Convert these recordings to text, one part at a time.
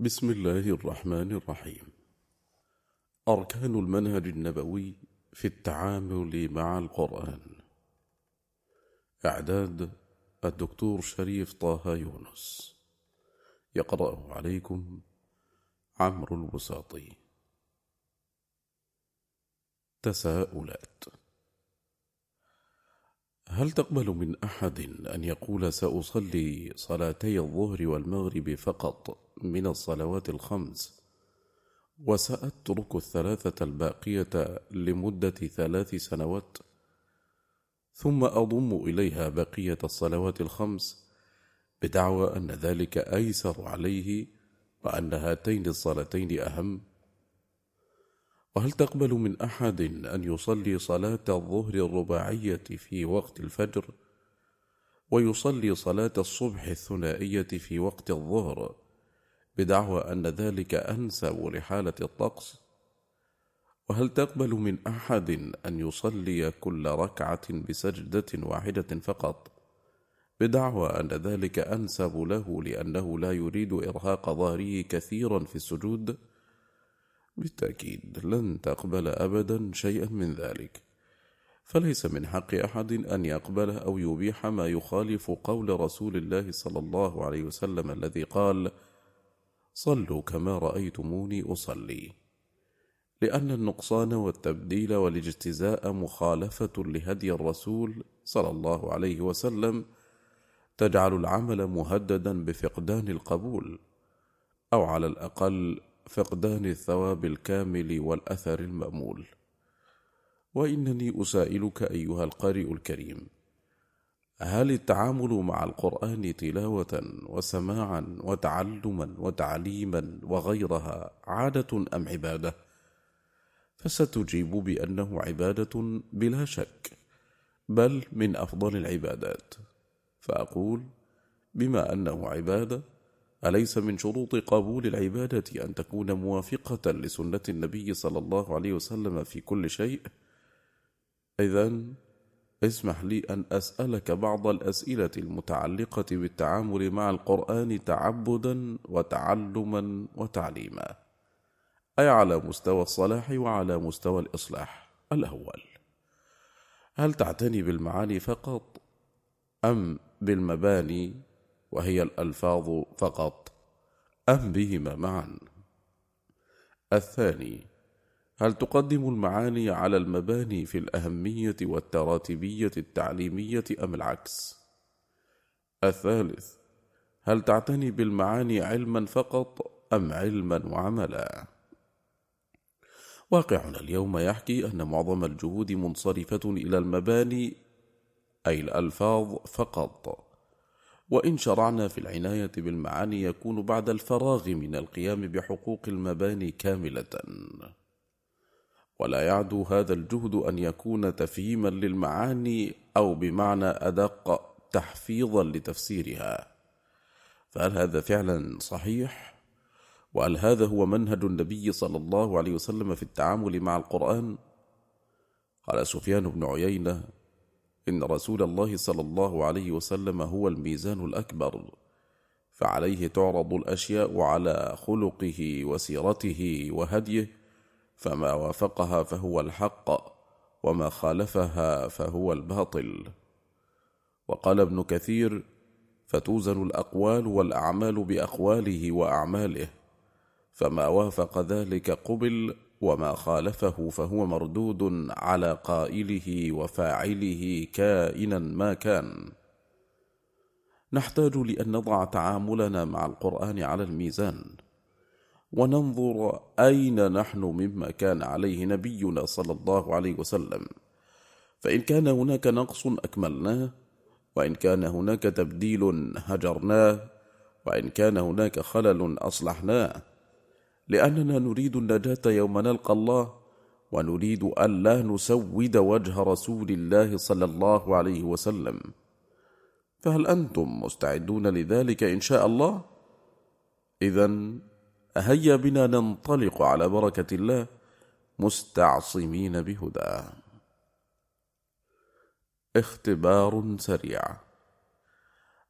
بسم الله الرحمن الرحيم. أركان المنهج النبوي في التعامل مع القرآن. إعداد الدكتور شريف طه يونس. يقرأه عليكم عمرو البساطي. تساؤلات. هل تقبل من أحد أن يقول سأصلي صلاتي الظهر والمغرب فقط من الصلوات الخمس؟ وسأترك الثلاثة الباقية لمدة ثلاث سنوات ثم أضم إليها بقية الصلوات الخمس بدعوى أن ذلك أيسر عليه وأن هاتين الصلاتين أهم وهل تقبل من أحد أن يصلي صلاة الظهر الرباعية في وقت الفجر ويصلي صلاة الصبح الثنائية في وقت الظهر بدعوى أن ذلك أنسب لحالة الطقس وهل تقبل من أحد أن يصلي كل ركعة بسجدة واحدة فقط بدعوى أن ذلك أنسب له لأنه لا يريد إرهاق ظهره كثيرا في السجود؟ بالتأكيد لن تقبل أبدا شيئا من ذلك. فليس من حق أحد أن يقبل أو يبيح ما يخالف قول رسول الله صلى الله عليه وسلم الذي قال صلوا كما رأيتموني أصلي. لأن النقصان والتبديل والاجتزاء مخالفة لهدي الرسول صلى الله عليه وسلم تجعل العمل مهددا بفقدان القبول أو على الأقل فقدان الثواب الكامل والأثر المأمول وإنني أسائلك أيها القارئ الكريم هل التعامل مع القرآن تلاوة وسماعا وتعلما وتعليما وغيرها عادة أم عبادة؟ فستجيب بأنه عبادة بلا شك بل من أفضل العبادات فأقول بما أنه عبادة أليس من شروط قبول العبادة أن تكون موافقة لسنة النبي صلى الله عليه وسلم في كل شيء؟ إذا اسمح لي أن أسألك بعض الأسئلة المتعلقة بالتعامل مع القرآن تعبدا وتعلما وتعليما أي على مستوى الصلاح وعلى مستوى الإصلاح الأول هل تعتني بالمعاني فقط أم بالمباني وهي الألفاظ فقط. أم بهما معا. الثاني هل تقدم المعاني على المباني في الأهمية والتراتبية التعليمية أم العكس؟ الثالث هل تعتني بالمعاني علما فقط أم علما وعملا؟ واقعنا اليوم يحكي أن معظم الجهود منصرفة إلى المباني أي الألفاظ فقط. وإن شرعنا في العناية بالمعاني يكون بعد الفراغ من القيام بحقوق المباني كاملة ولا يعدو هذا الجهد أن يكون تفهيما للمعاني أو بمعنى أدق تحفيظا لتفسيرها فهل هذا فعلا صحيح؟ وهل هذا هو منهج النبي صلى الله عليه وسلم في التعامل مع القرآن؟ قال سفيان بن عيينة إن رسول الله صلى الله عليه وسلم هو الميزان الأكبر فعليه تعرض الأشياء على خلقه وسيرته وهديه فما وافقها فهو الحق وما خالفها فهو الباطل. وقال ابن كثير فتوزن الأقوال والأعمال بأقواله وأعماله فما وافق ذلك قبل وما خالفه فهو مردود على قائله وفاعله كائنا ما كان. نحتاج لأن نضع تعاملنا مع القرآن على الميزان وننظر أين نحن مما كان عليه نبينا صلى الله عليه وسلم. فإن كان هناك نقص أكملناه وإن كان هناك تبديل هجرناه وإن كان هناك خلل أصلحناه لأننا نريد النجاة يوم نلقى الله ونريد أن لا نسود وجه رسول الله صلى الله عليه وسلم. فهل أنتم مستعدون لذلك إن شاء الله؟ إذا هيا بنا ننطلق على بركة الله مستعصمين بهداه اختبار سريع.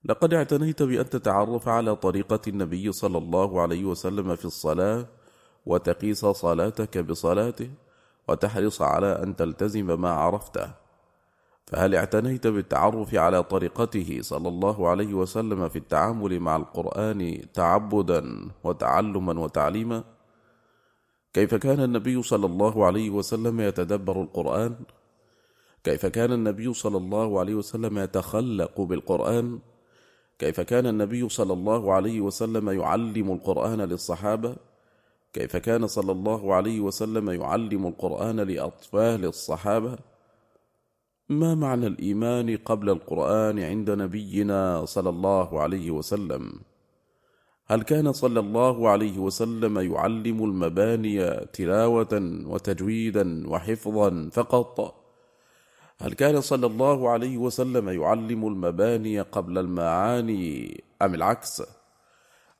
لقد اعتنيت بأن تتعرف على طريقة النبي صلى الله عليه وسلم في الصلاة وتقيس صلاتك بصلاته وتحرص على أن تلتزم ما عرفته فهل اعتنيت بالتعرف على طريقته صلى الله عليه وسلم في التعامل مع القرآن تعبدا وتعلما وتعليما؟ كيف كان النبي صلى الله عليه وسلم يتدبر القرآن؟ كيف كان النبي صلى الله عليه وسلم يتخلق بالقرآن؟ كيف كان النبي صلى الله عليه وسلم يعلم القرآن للصحابة؟ كيف كان صلى الله عليه وسلم يعلم القرآن لأطفال الصحابة؟ ما معنى الإيمان قبل القرآن عند نبينا صلى الله عليه وسلم؟ هل كان صلى الله عليه وسلم يعلم المباني تلاوة وتجويدا وحفظا فقط؟ هل كان صلى الله عليه وسلم يعلم المباني قبل المعاني أم العكس؟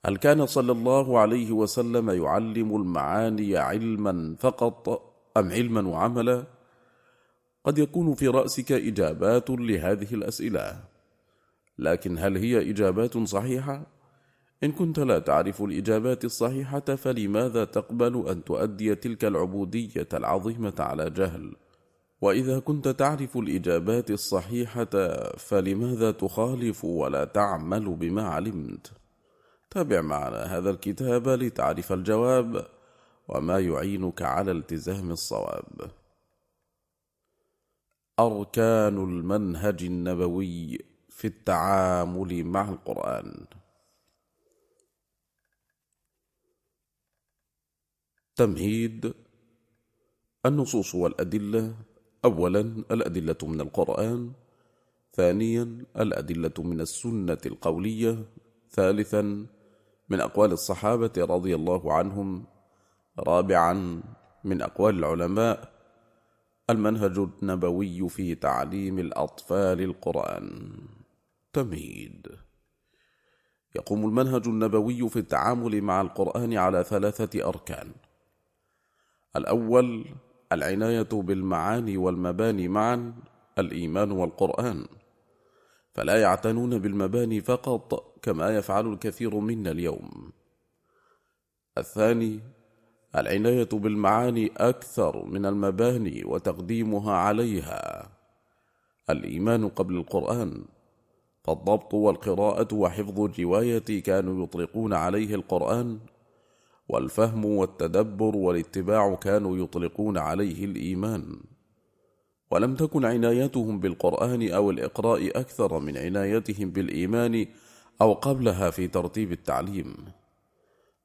هل كان صلى الله عليه وسلم يعلم المعاني علما فقط أم علما وعملا؟ قد يكون في رأسك إجابات لهذه الأسئلة لكن هل هي إجابات صحيحة؟ إن كنت لا تعرف الإجابات الصحيحة فلماذا تقبل أن تؤدي تلك العبودية العظيمة على جهل؟ وإذا كنت تعرف الإجابات الصحيحة فلماذا تخالف ولا تعمل بما علمت؟ تابع معنا هذا الكتاب لتعرف الجواب وما يعينك على التزام الصواب. أركان المنهج النبوي في التعامل مع القرآن تمهيد النصوص والأدلة أولا الأدلة من القرآن. ثانيا الأدلة من السنة القولية. ثالثا من أقوال الصحابة رضي الله عنهم. رابعا من أقوال العلماء. المنهج النبوي في تعليم الأطفال القرآن. تمهيد. يقوم المنهج النبوي في التعامل مع القرآن على ثلاثة أركان. الأول العناية بالمعاني والمباني معا الإيمان والقرآن. فلا يعتنون بالمباني فقط كما يفعل الكثير منا اليوم. الثاني العناية بالمعاني أكثر من المباني وتقديمها عليها. الإيمان قبل القرآن فالضبط والقراءة وحفظ الرواية كانوا يطلقون عليه القرآن والفهم والتدبر والاتباع كانوا يطلقون عليه الإيمان. ولم تكن عنايتهم بالقرآن أو الإقراء أكثر من عنايتهم بالإيمان أو قبلها في ترتيب التعليم.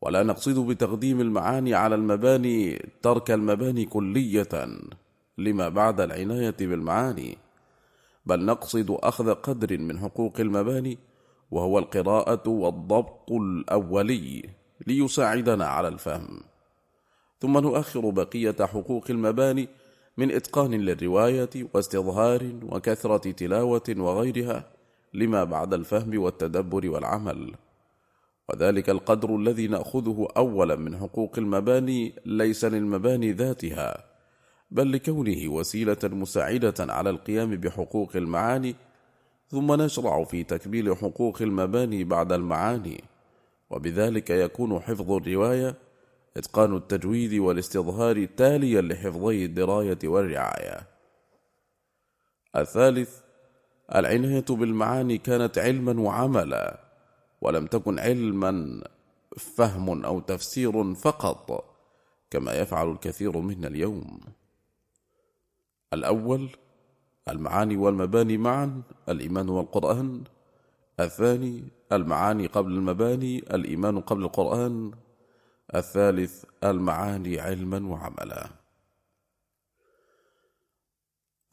ولا نقصد بتقديم المعاني على المباني ترك المباني كلية لما بعد العناية بالمعاني بل نقصد أخذ قدر من حقوق المباني وهو القراءة والضبط الأولي. ليساعدنا على الفهم. ثم نؤخر بقية حقوق المباني من إتقان للرواية واستظهار وكثرة تلاوة وغيرها لما بعد الفهم والتدبر والعمل. وذلك القدر الذي نأخذه اولا من حقوق المباني ليس للمباني ذاتها بل لكونه وسيلة مساعدة على القيام بحقوق المعاني ثم نشرع في تكميل حقوق المباني بعد المعاني. وبذلك يكون حفظ الرواية إتقان التجويد والاستظهار تاليا لحفظي الدراية والرعاية. الثالث العناية بالمعاني كانت علما وعملا ولم تكن علما فهم أو تفسير فقط كما يفعل الكثير منا اليوم. الأول المعاني والمباني معا الإيمان والقرآن. الثاني المعاني قبل المباني الإيمان قبل القرآن الثالث المعاني علما وعملا.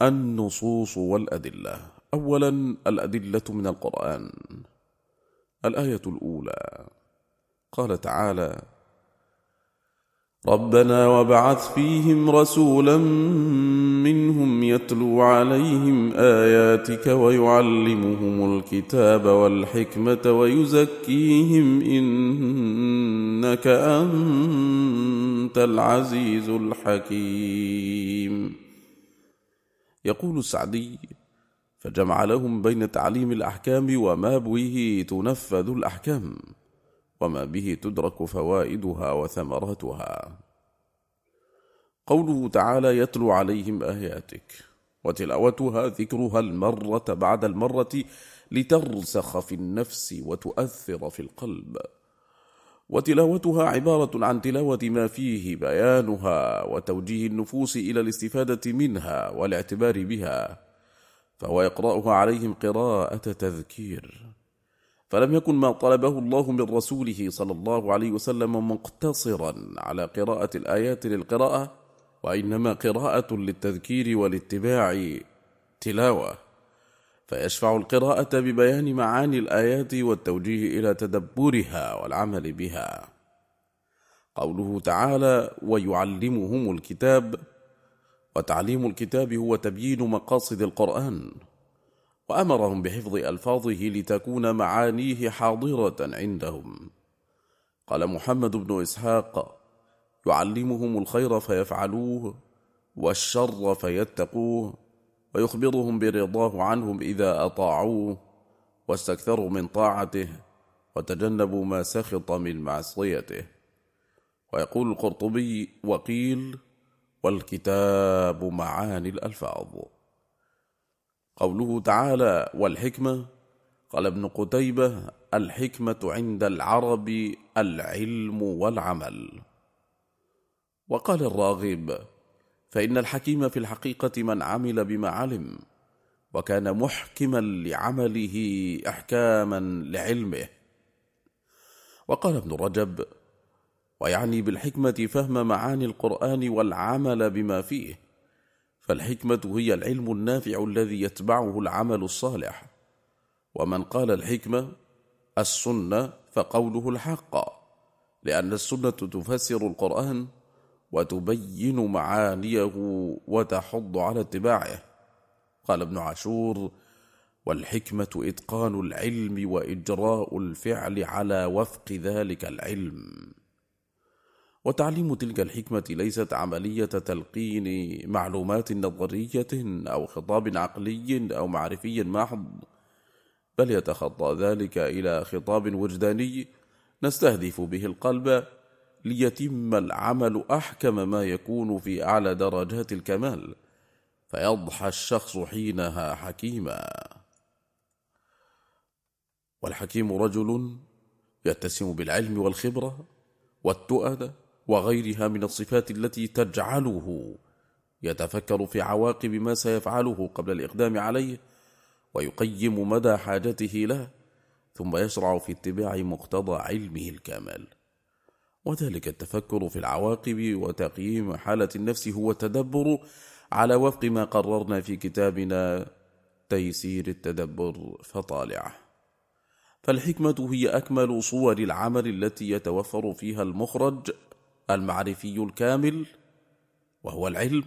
النصوص والأدلة. أولا الأدلة من القرآن. الآية الأولى. قال تعالى ربنا وبعث فيهم رسولا منهم يتلو عليهم آياتك ويعلمهم الكتاب والحكمة ويزكيهم إنك أنت العزيز الحكيم. يقول السعدي فجمع لهم بين تعليم الأحكام وما به تنفذ الأحكام. وما به تدرك فوائدها وثمراتها. قوله تعالى يتلو عليهم آياتك. وتلاوتها ذكرها المرة بعد المرة لترسخ في النفس وتؤثر في القلب. وتلاوتها عبارة عن تلاوة ما فيه بيانها وتوجيه النفوس إلى الاستفادة منها والاعتبار بها فهو يقرأها عليهم قراءة تذكير. فلم يكن ما طلبه الله من رسوله صلى الله عليه وسلم مقتصرا على قراءة الآيات للقراءة وإنما قراءة للتذكير والاتباع تلاوة. فيشفع القراءة ببيان معاني الآيات والتوجيه إلى تدبرها والعمل بها. قوله تعالى ويعلمهم الكتاب وتعليم الكتاب هو تبيين مقاصد القرآن. وأمرهم بحفظ ألفاظه لتكون معانيه حاضرة عندهم. قال محمد بن إسحاق يعلمهم الخير فيفعلوه والشر فيتقوه ويخبرهم برضاه عنهم إذا أطاعوه واستكثروا من طاعته وتجنبوا ما سخط من معصيته. ويقول القرطبي وقيل والكتاب معاني الألفاظ. قوله تعالى والحكمة قال ابن قتيبة الحكمة عند العرب العلم والعمل. وقال الراغب فإن الحكيم في الحقيقة من عمل بما علم وكان محكما لعمله إحكاما لعلمه. وقال ابن رجب ويعني بالحكمة فهم معاني القرآن والعمل بما فيه فالحكمة هي العلم النافع الذي يتبعه العمل الصالح. ومن قال الحكمة السنة فقوله الحق. لأن السنة تفسر القرآن وتبين معانيه وتحض على اتباعه. قال ابن عاشور والحكمة إتقان العلم وإجراء الفعل على وفق ذلك العلم. وتعليم تلك الحكمة ليست عملية تلقين معلومات نظرية أو خطاب عقلي أو معرفي محض بل يتخطى ذلك إلى خطاب وجداني نستهدف به القلب ليتم العمل أحكم ما يكون في أعلى درجات الكمال فيضحى الشخص حينها حكيما. والحكيم رجل يتسم بالعلم والخبرة والتؤدة وغيرها من الصفات التي تجعله يتفكر في عواقب ما سيفعله قبل الإقدام عليه ويقيم مدى حاجته له ثم يشرع في اتباع مقتضى علمه الكامل. وذلك التفكر في العواقب وتقييم حالة النفس هو التدبر على وفق ما قررنا في كتابنا تيسير التدبر فطالعه فالحكمة هي أكمل صور العمل التي يتوفر فيها المخرج المعرفي الكامل وهو العلم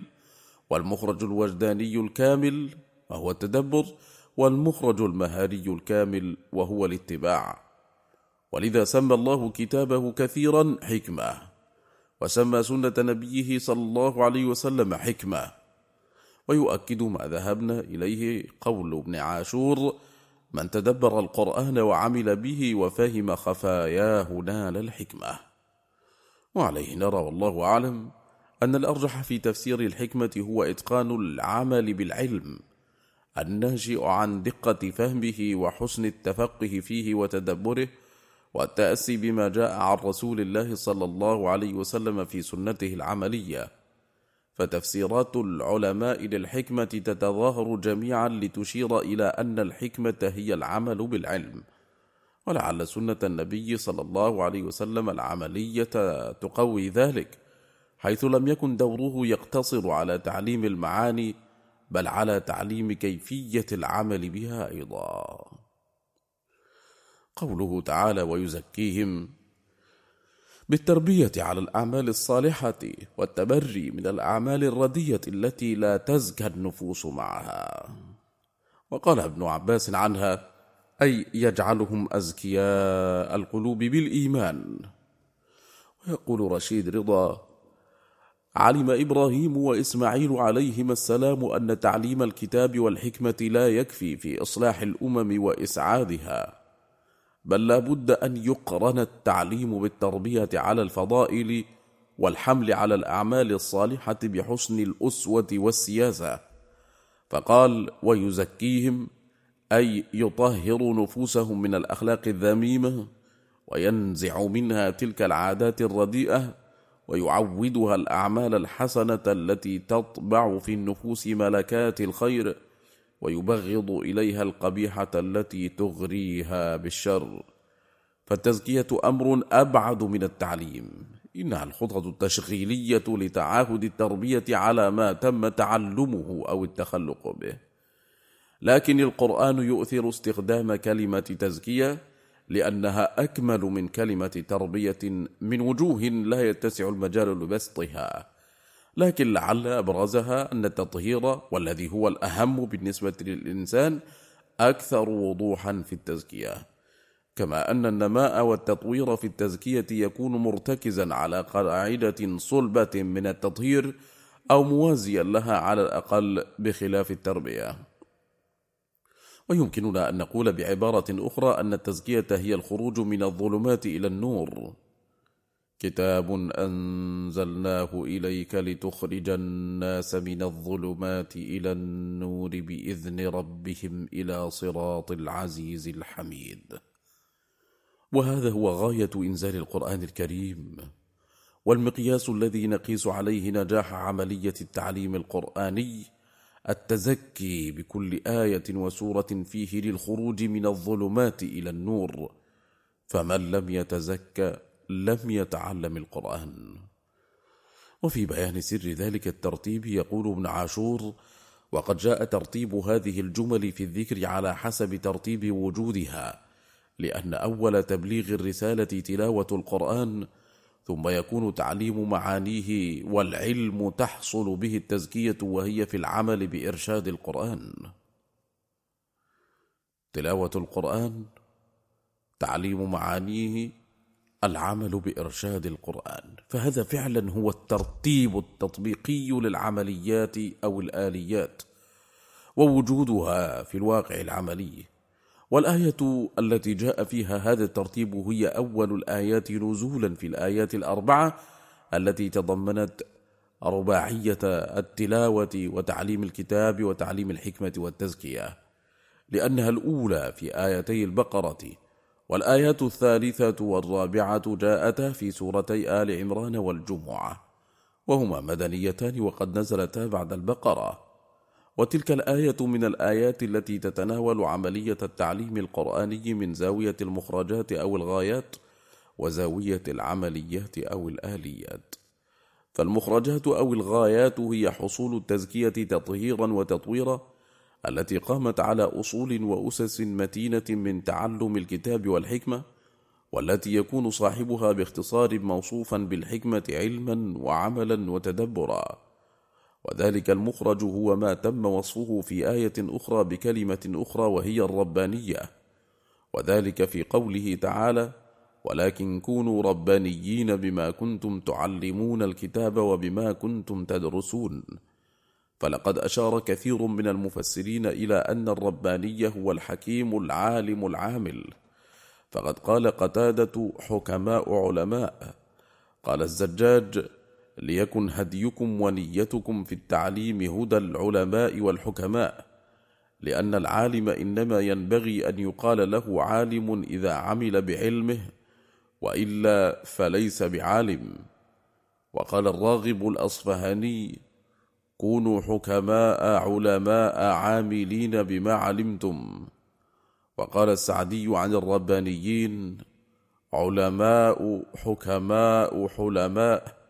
والمخرج الوجداني الكامل وهو التدبر والمخرج المهاري الكامل وهو الاتباع. ولذا سمى الله كتابه كثيرا حكمة وسمى سنة نبيه صلى الله عليه وسلم حكمة. ويؤكد ما ذهبنا إليه قول ابن عاشور من تدبر القرآن وعمل به وفهم خفاياه نال الحكمة. وعليه نرى والله أعلم أن الأرجح في تفسير الحكمة هو إتقان العمل بالعلم الناشئ عن دقة فهمه وحسن التفقه فيه وتدبره والتأسي بما جاء عن رسول الله صلى الله عليه وسلم في سنته العملية. فتفسيرات العلماء للحكمة تتظاهر جميعا لتشير إلى أن الحكمة هي العمل بالعلم. ولعل سنة النبي صلى الله عليه وسلم العملية تقوي ذلك حيث لم يكن دوره يقتصر على تعليم المعاني بل على تعليم كيفية العمل بها أيضا. قوله تعالى ويزكيهم بالتربية على الأعمال الصالحة والتبري من الأعمال الردية التي لا تزكى النفوس معها وقال ابن عباس عنها أي يجعلهم أزكياء القلوب بالإيمان. ويقول رشيد رضا علم إبراهيم وإسماعيل عليهما السلام أن تعليم الكتاب والحكمة لا يكفي في إصلاح الأمم وإسعادها بل لا بد أن يقرن التعليم بالتربية على الفضائل والحمل على الأعمال الصالحة بحسن الأسوة والسياسة. فقال ويزكيهم أي يطهر نفوسهم من الأخلاق الذميمة وينزع منها تلك العادات الرديئة ويعودها الأعمال الحسنة التي تطبع في النفوس ملكات الخير ويبغض إليها القبيحة التي تغريها بالشر. فالتزكية أمر أبعد من التعليم. إنها الخطط التشغيلية لتعاهد التربية على ما تم تعلمه أو التخلق به. لكن القرآن يؤثر استخدام كلمة تزكية لأنها أكمل من كلمة تربية من وجوه لا يتسع المجال لبسطها. لكن لعل أبرزها أن التطهير والذي هو الأهم بالنسبة للإنسان أكثر وضوحا في التزكية. كما أن النماء والتطوير في التزكية يكون مرتكزا على قاعدة صلبة من التطهير أو موازيا لها على الأقل بخلاف التربية. ويمكننا أن نقول بعبارة أخرى أن التزكية هي الخروج من الظلمات إلى النور. كتاب أنزلناه إليك لتخرج الناس من الظلمات إلى النور بإذن ربهم إلى صراط العزيز الحميد. وهذا هو غاية إنزال القرآن الكريم. والمقياس الذي نقيس عليه نجاح عملية التعليم القرآني التزكي بكل آية وسورة فيه للخروج من الظلمات إلى النور. فمن لم يتزكى لم يتعلم القرآن. وفي بيان سر ذلك الترتيب يقول ابن عاشور وقد جاء ترتيب هذه الجمل في الذكر على حسب ترتيب وجودها لأن أول تبليغ الرسالة تلاوة القرآن ثم يكون تعليم معانيه والعلم تحصل به التزكية وهي في العمل بإرشاد القرآن. تلاوة القرآن تعليم معانيه العمل بإرشاد القرآن. فهذا فعلا هو الترتيب التطبيقي للعمليات أو الآليات ووجودها في الواقع العملي. والآية التي جاء فيها هذا الترتيب هي أول الآيات نزولا في الآيات الأربعة التي تضمنت رباعية التلاوة وتعليم الكتاب وتعليم الحكمة والتزكية لأنها الأولى في آيتي البقرة. والآيات الثالثة والرابعة جاءتا في سورتي آل عمران والجمعة وهما مدنيتان وقد نزلتا بعد البقرة. وتلك الآية من الآيات التي تتناول عملية التعليم القرآني من زاوية المخرجات أو الغايات وزاوية العمليات أو الآليات. فالمخرجات أو الغايات هي حصول التزكية تطهيرا وتطويرا التي قامت على أصول وأسس متينة من تعلم الكتاب والحكمة والتي يكون صاحبها باختصار موصوفا بالحكمة علما وعملا وتدبرا. وذلك المخرج هو ما تم وصفه في آية أخرى بكلمة أخرى وهي الربانية. وذلك في قوله تعالى ولكن كونوا ربانيين بما كنتم تعلمون الكتاب وبما كنتم تدرسون فلقد أشار كثير من المفسرين إلى أن الربانية هو الحكيم العالم العامل. فقد قال قتادة حكماء علماء. قال الزجاج ليكن هديكم ونيتكم في التعليم هدى العلماء والحكماء لأن العالم إنما ينبغي أن يقال له عالم إذا عمل بعلمه وإلا فليس بعالم. وقال الراغب الأصفهاني كونوا حكماء علماء عاملين بما علمتم وقال السعدي عن الربانيين علماء حكماء حلماء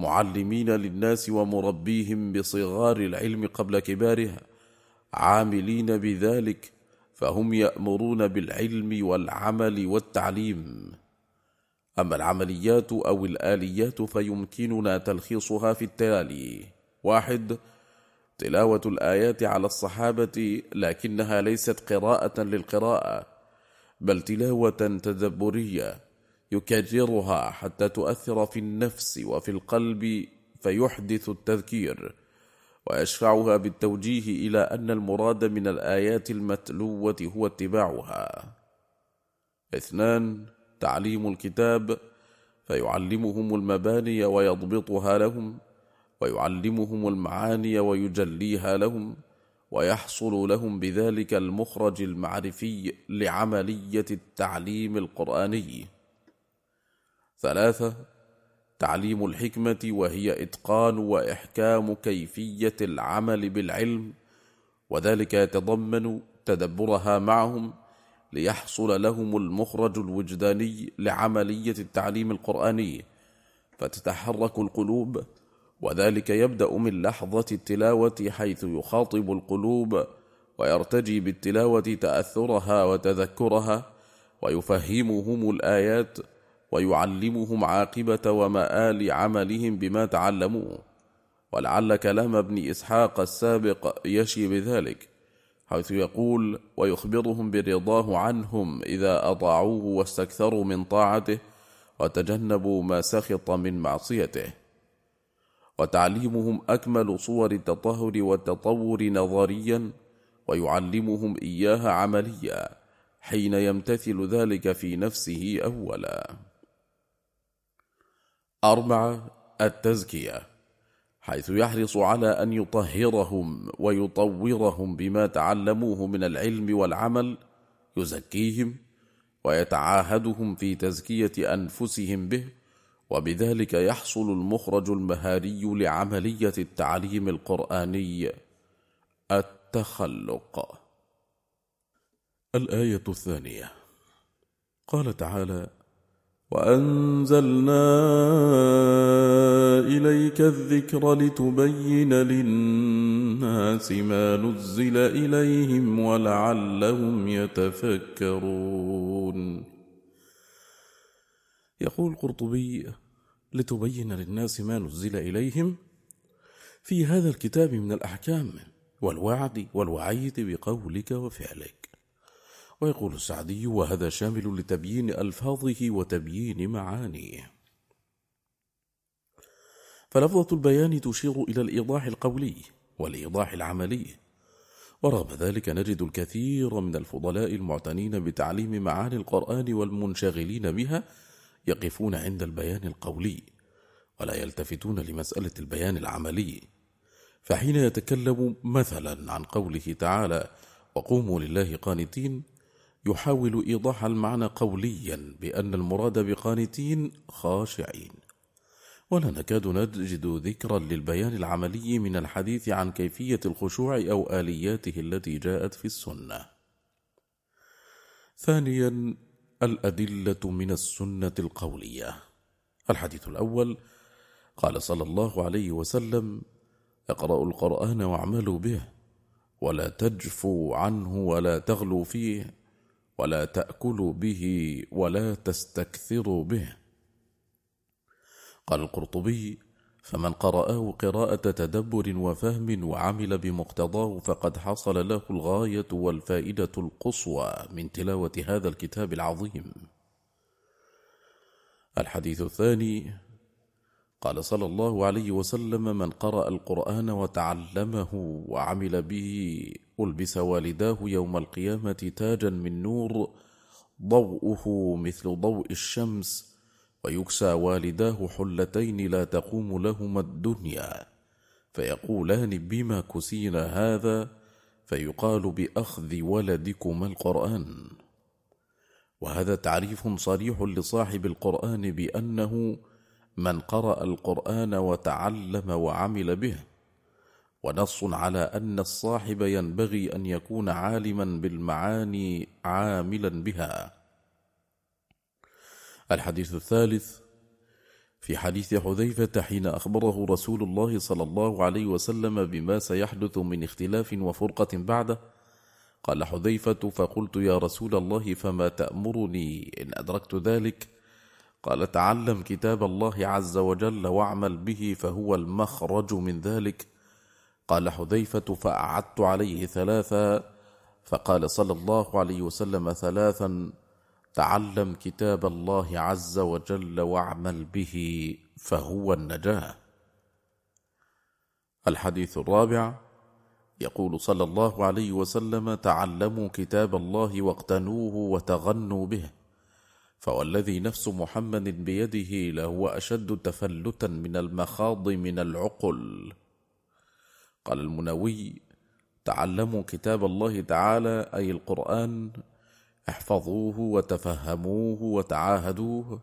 معلمين للناس ومربيهم بصغار العلم قبل كبارها عاملين بذلك فهم يأمرون بالعلم والعمل والتعليم. أما العمليات أو الآليات فيمكننا تلخيصها في التالي. واحد تلاوة الآيات على الصحابة لكنها ليست قراءة للقراءة بل تلاوة تدبرية. يكررها حتى تؤثر في النفس وفي القلب فيحدث التذكير. ويشفعها بالتوجيه إلى أن المراد من الآيات المتلوة هو اتباعها. اثنان تعليم الكتاب فيعلمهم المباني ويضبطها لهم ويعلمهم المعاني ويجليها لهم ويحصل لهم بذلك المخرج المعرفي لعملية التعليم القرآني. ثلاثة تعليم الحكمة وهي إتقان وإحكام كيفية العمل بالعلم وذلك يتضمن تدبرها معهم ليحصل لهم المخرج الوجداني لعملية التعليم القرآني فتتحرك القلوب وذلك يبدأ من لحظة التلاوة حيث يخاطب القلوب ويرتجي بالتلاوة تأثرها وتذكرها ويفهمهم الآيات ويعلمهم عاقبة ومآل عملهم بما تعلموه. ولعل كلام ابن إسحاق السابق يشي بذلك حيث يقول ويخبرهم برضاه عنهم إذا أطاعوه واستكثروا من طاعته وتجنبوا ما سخط من معصيته. وتعليمهم أكمل صور التطهر والتطور نظريا ويعلمهم إياها عمليا حين يمتثل ذلك في نفسه أولا. أربعة التزكية حيث يحرص على أن يطهرهم ويطورهم بما تعلموه من العلم والعمل يزكيهم ويتعاهدهم في تزكية أنفسهم به وبذلك يحصل المخرج المهاري لعملية التعليم القرآني التخلق. الآية الثانية قال تعالى وأنزلنا إليك الذكر لتبين للناس ما نزل إليهم ولعلهم يتفكرون. يقول القرطبي لتبين للناس ما نزل إليهم في هذا الكتاب من الأحكام والوعد والوعيد بقولك وفعلك. ويقول السعدي وهذا شامل لتبيين ألفاظه وتبيين معانيه. فلفظة البيان تشير إلى الإيضاح القولي والإيضاح العملي. ورغم ذلك نجد الكثير من الفضلاء المعتنين بتعليم معاني القرآن والمنشغلين بها يقفون عند البيان القولي ولا يلتفتون لمسألة البيان العملي. فحين يتكلم مثلا عن قوله تعالى وقوموا لله قانتين يحاول إيضاح المعنى قوليا بأن المراد بقانتين خاشعين. ولا نكاد نجد ذكرا للبيان العملي من الحديث عن كيفية الخشوع أو آلياته التي جاءت في السنة. ثانيا الأدلة من السنة القولية. الحديث الأول قال صلى الله عليه وسلم اقرأوا القرآن واعملوا به ولا تجفوا عنه ولا تغلوا فيه. ولا تأكلوا به ولا تستكثروا به. قال القرطبي فمن قرأه قراءة تدبر وفهم وعمل بمقتضاه فقد حصل له الغاية والفائدة القصوى من تلاوة هذا الكتاب العظيم. الحديث الثاني قال صلى الله عليه وسلم من قرأ القرآن وتعلمه وعمل به ألبس والداه يوم القيامة تاجا من نور ضوءه مثل ضوء الشمس ويكسى والداه حلتين لا تقوم لهما الدنيا. فيقولان بما كسينا هذا؟ فيقال بأخذ ولدكما القرآن. وهذا تعريف صريح لصاحب القرآن بأنه من قرأ القرآن وتعلم وعمل به. ونص على أن الصاحب ينبغي أن يكون عالما بالمعاني عاملا بها. الحديث الثالث في حديث حذيفة حين أخبره رسول الله صلى الله عليه وسلم بما سيحدث من اختلاف وفرقة بعده قال حذيفة فقلت يا رسول الله فما تأمرني إن أدركت ذلك؟ قال تعلم كتاب الله عز وجل واعمل به فهو المخرج من ذلك. قال حذيفة فأعدت عليه ثلاثا فقال صلى الله عليه وسلم ثلاثا تعلم كتاب الله عز وجل واعمل به فهو النجاة. الحديث الرابع يقول صلى الله عليه وسلم تعلموا كتاب الله واقتنوه وتغنوا به فوالذي نفس محمد بيده لهو أشد تفلتا من المخاض من العقل. قال المنوي تعلموا كتاب الله تعالى أي القرآن احفظوه وتفهموه وتعاهدوه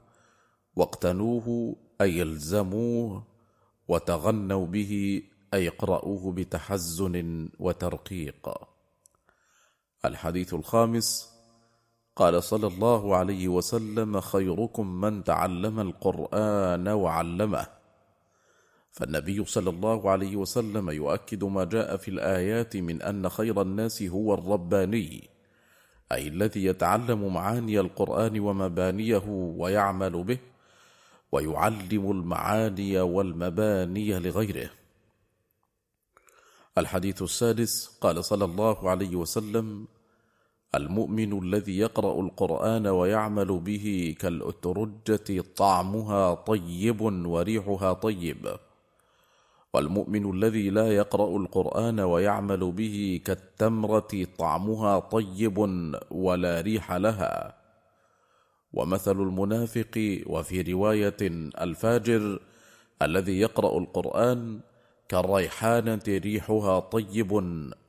واقتنوه أي الزموه وتغنوا به أي اقرأوه بتحزن وترقيق. الحديث الخامس قال صلى الله عليه وسلم خيركم من تعلم القرآن وعلمه. فالنبي صلى الله عليه وسلم يؤكد ما جاء في الآيات من أن خير الناس هو الرباني أي الذي يتعلم معاني القرآن ومبانيه ويعمل به ويعلم المعاني والمباني لغيره. الحديث السادس قال صلى الله عليه وسلم المؤمن الذي يقرأ القرآن ويعمل به كالأترجة طعمها طيب وريحها طيب. والمؤمن الذي لا يقرأ القرآن ويعمل به كالتمرة طعمها طيب ولا ريح لها. ومثل المنافق وفي رواية الفاجر الذي يقرأ القرآن كالريحانة ريحها طيب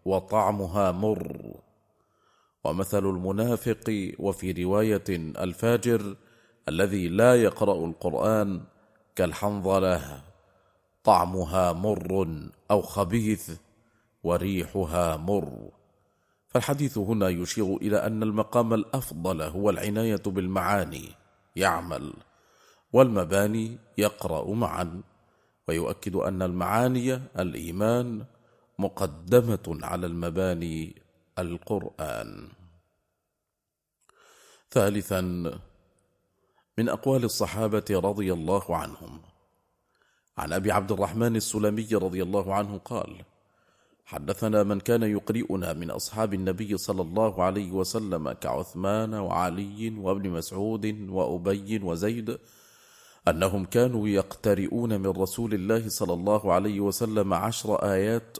وطعمها مر. ومثل المنافق وفي رواية الفاجر الذي لا يقرأ القرآن كالحنظلة. طعمها مر أو خبيث وريحها مر. فالحديث هنا يشير إلى أن المقام الأفضل هو العناية بالمعاني يعمل والمباني يقرأ معا. ويؤكد أن المعاني الإيمان مقدمة على المباني القرآن. ثالثا من أقوال الصحابة رضي الله عنهم عن أبي عبد الرحمن السلمي رضي الله عنه قال حدثنا من كان يقرئنا من أصحاب النبي صلى الله عليه وسلم كعثمان وعلي وابن مسعود وأبي وزيد أنهم كانوا يقترئون من رسول الله صلى الله عليه وسلم عشر آيات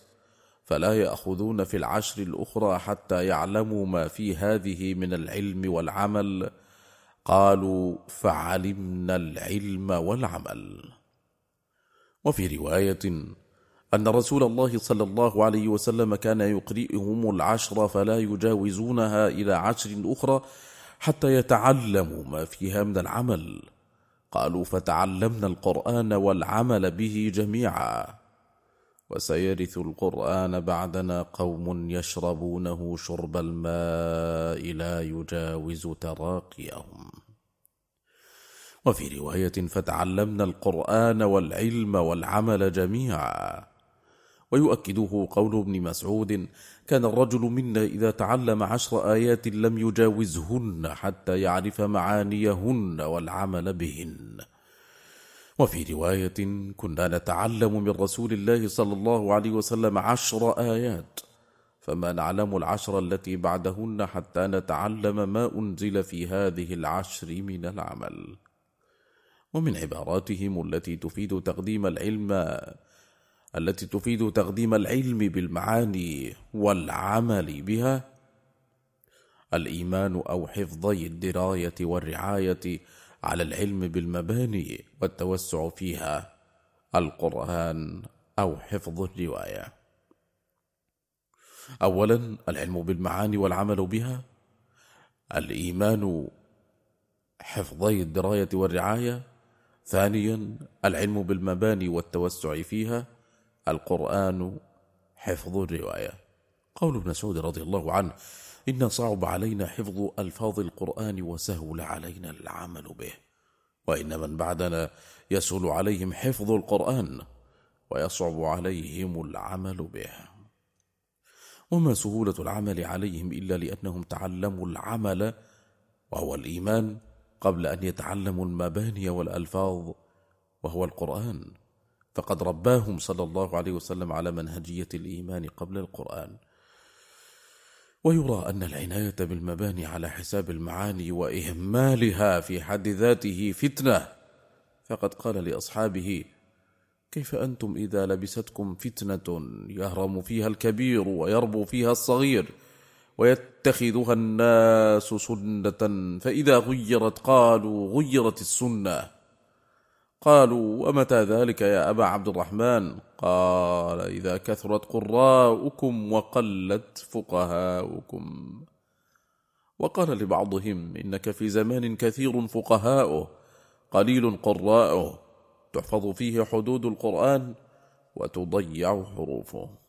فلا يأخذون في العشر الأخرى حتى يعلموا ما في هذه من العلم والعمل. قالوا فعلمنا العلم والعمل. وفي رواية أن رسول الله صلى الله عليه وسلم كان يقرئهم العشر فلا يجاوزونها إلى عشر أخرى حتى يتعلموا ما فيها من العمل. قالوا فتعلمنا القرآن والعمل به جميعا. وسيرث القرآن بعدنا قوم يشربونه شرب الماء لا يجاوز تراقيهم. وفي رواية فتعلمنا القرآن والعلم والعمل جميعا. ويؤكده قول ابن مسعود كان الرجل منا إذا تعلم عشر آيات لم يجاوزهن حتى يعرف معانيهن والعمل بهن. وفي رواية كنا نتعلم من رسول الله صلى الله عليه وسلم عشر آيات فما نعلم العشر التي بعدهن حتى نتعلم ما أنزل في هذه العشر من العمل. ومن عباراتهم التي تفيد تقديم العلم التي تفيد تقديم العلم بالمعاني والعمل بها الإيمان أو حفظي الدراية والرعاية على العلم بالمباني والتوسع فيها القرآن أو حفظ الرواية. أولا العلم بالمعاني والعمل بها الإيمان حفظي الدراية والرعاية ثانيا العلم بالمباني والتوسع فيها القرآن حفظ الرواية. قول ابن مسعود رضي الله عنه إن صعب علينا حفظ ألفاظ القرآن وسهل علينا العمل به. وإن من بعدنا يسهل عليهم حفظ القرآن ويصعب عليهم العمل به. وما سهولة العمل عليهم إلا لأنهم تعلموا العمل وهو الإيمان قبل أن يتعلموا المباني والألفاظ وهو القرآن. فقد رباهم صلى الله عليه وسلم على منهجية الإيمان قبل القرآن. ويرى أن العناية بالمباني على حساب المعاني وإهمالها في حد ذاته فتنة. فقد قال لأصحابه كيف أنتم إذا لبستكم فتنة يهرم فيها الكبير ويربو فيها الصغير؟ ويتخذها الناس سنة فإذا غيرت قالوا غيرت السنة. قالوا ومتى ذلك يا أبا عبد الرحمن؟ قال إذا كثرت قراؤكم وقلت فقهاؤكم. وقال لبعضهم إنك في زمان كثير فقهاؤه قليل قراؤه. تحفظ فيه حدود القرآن وتضيع حروفه.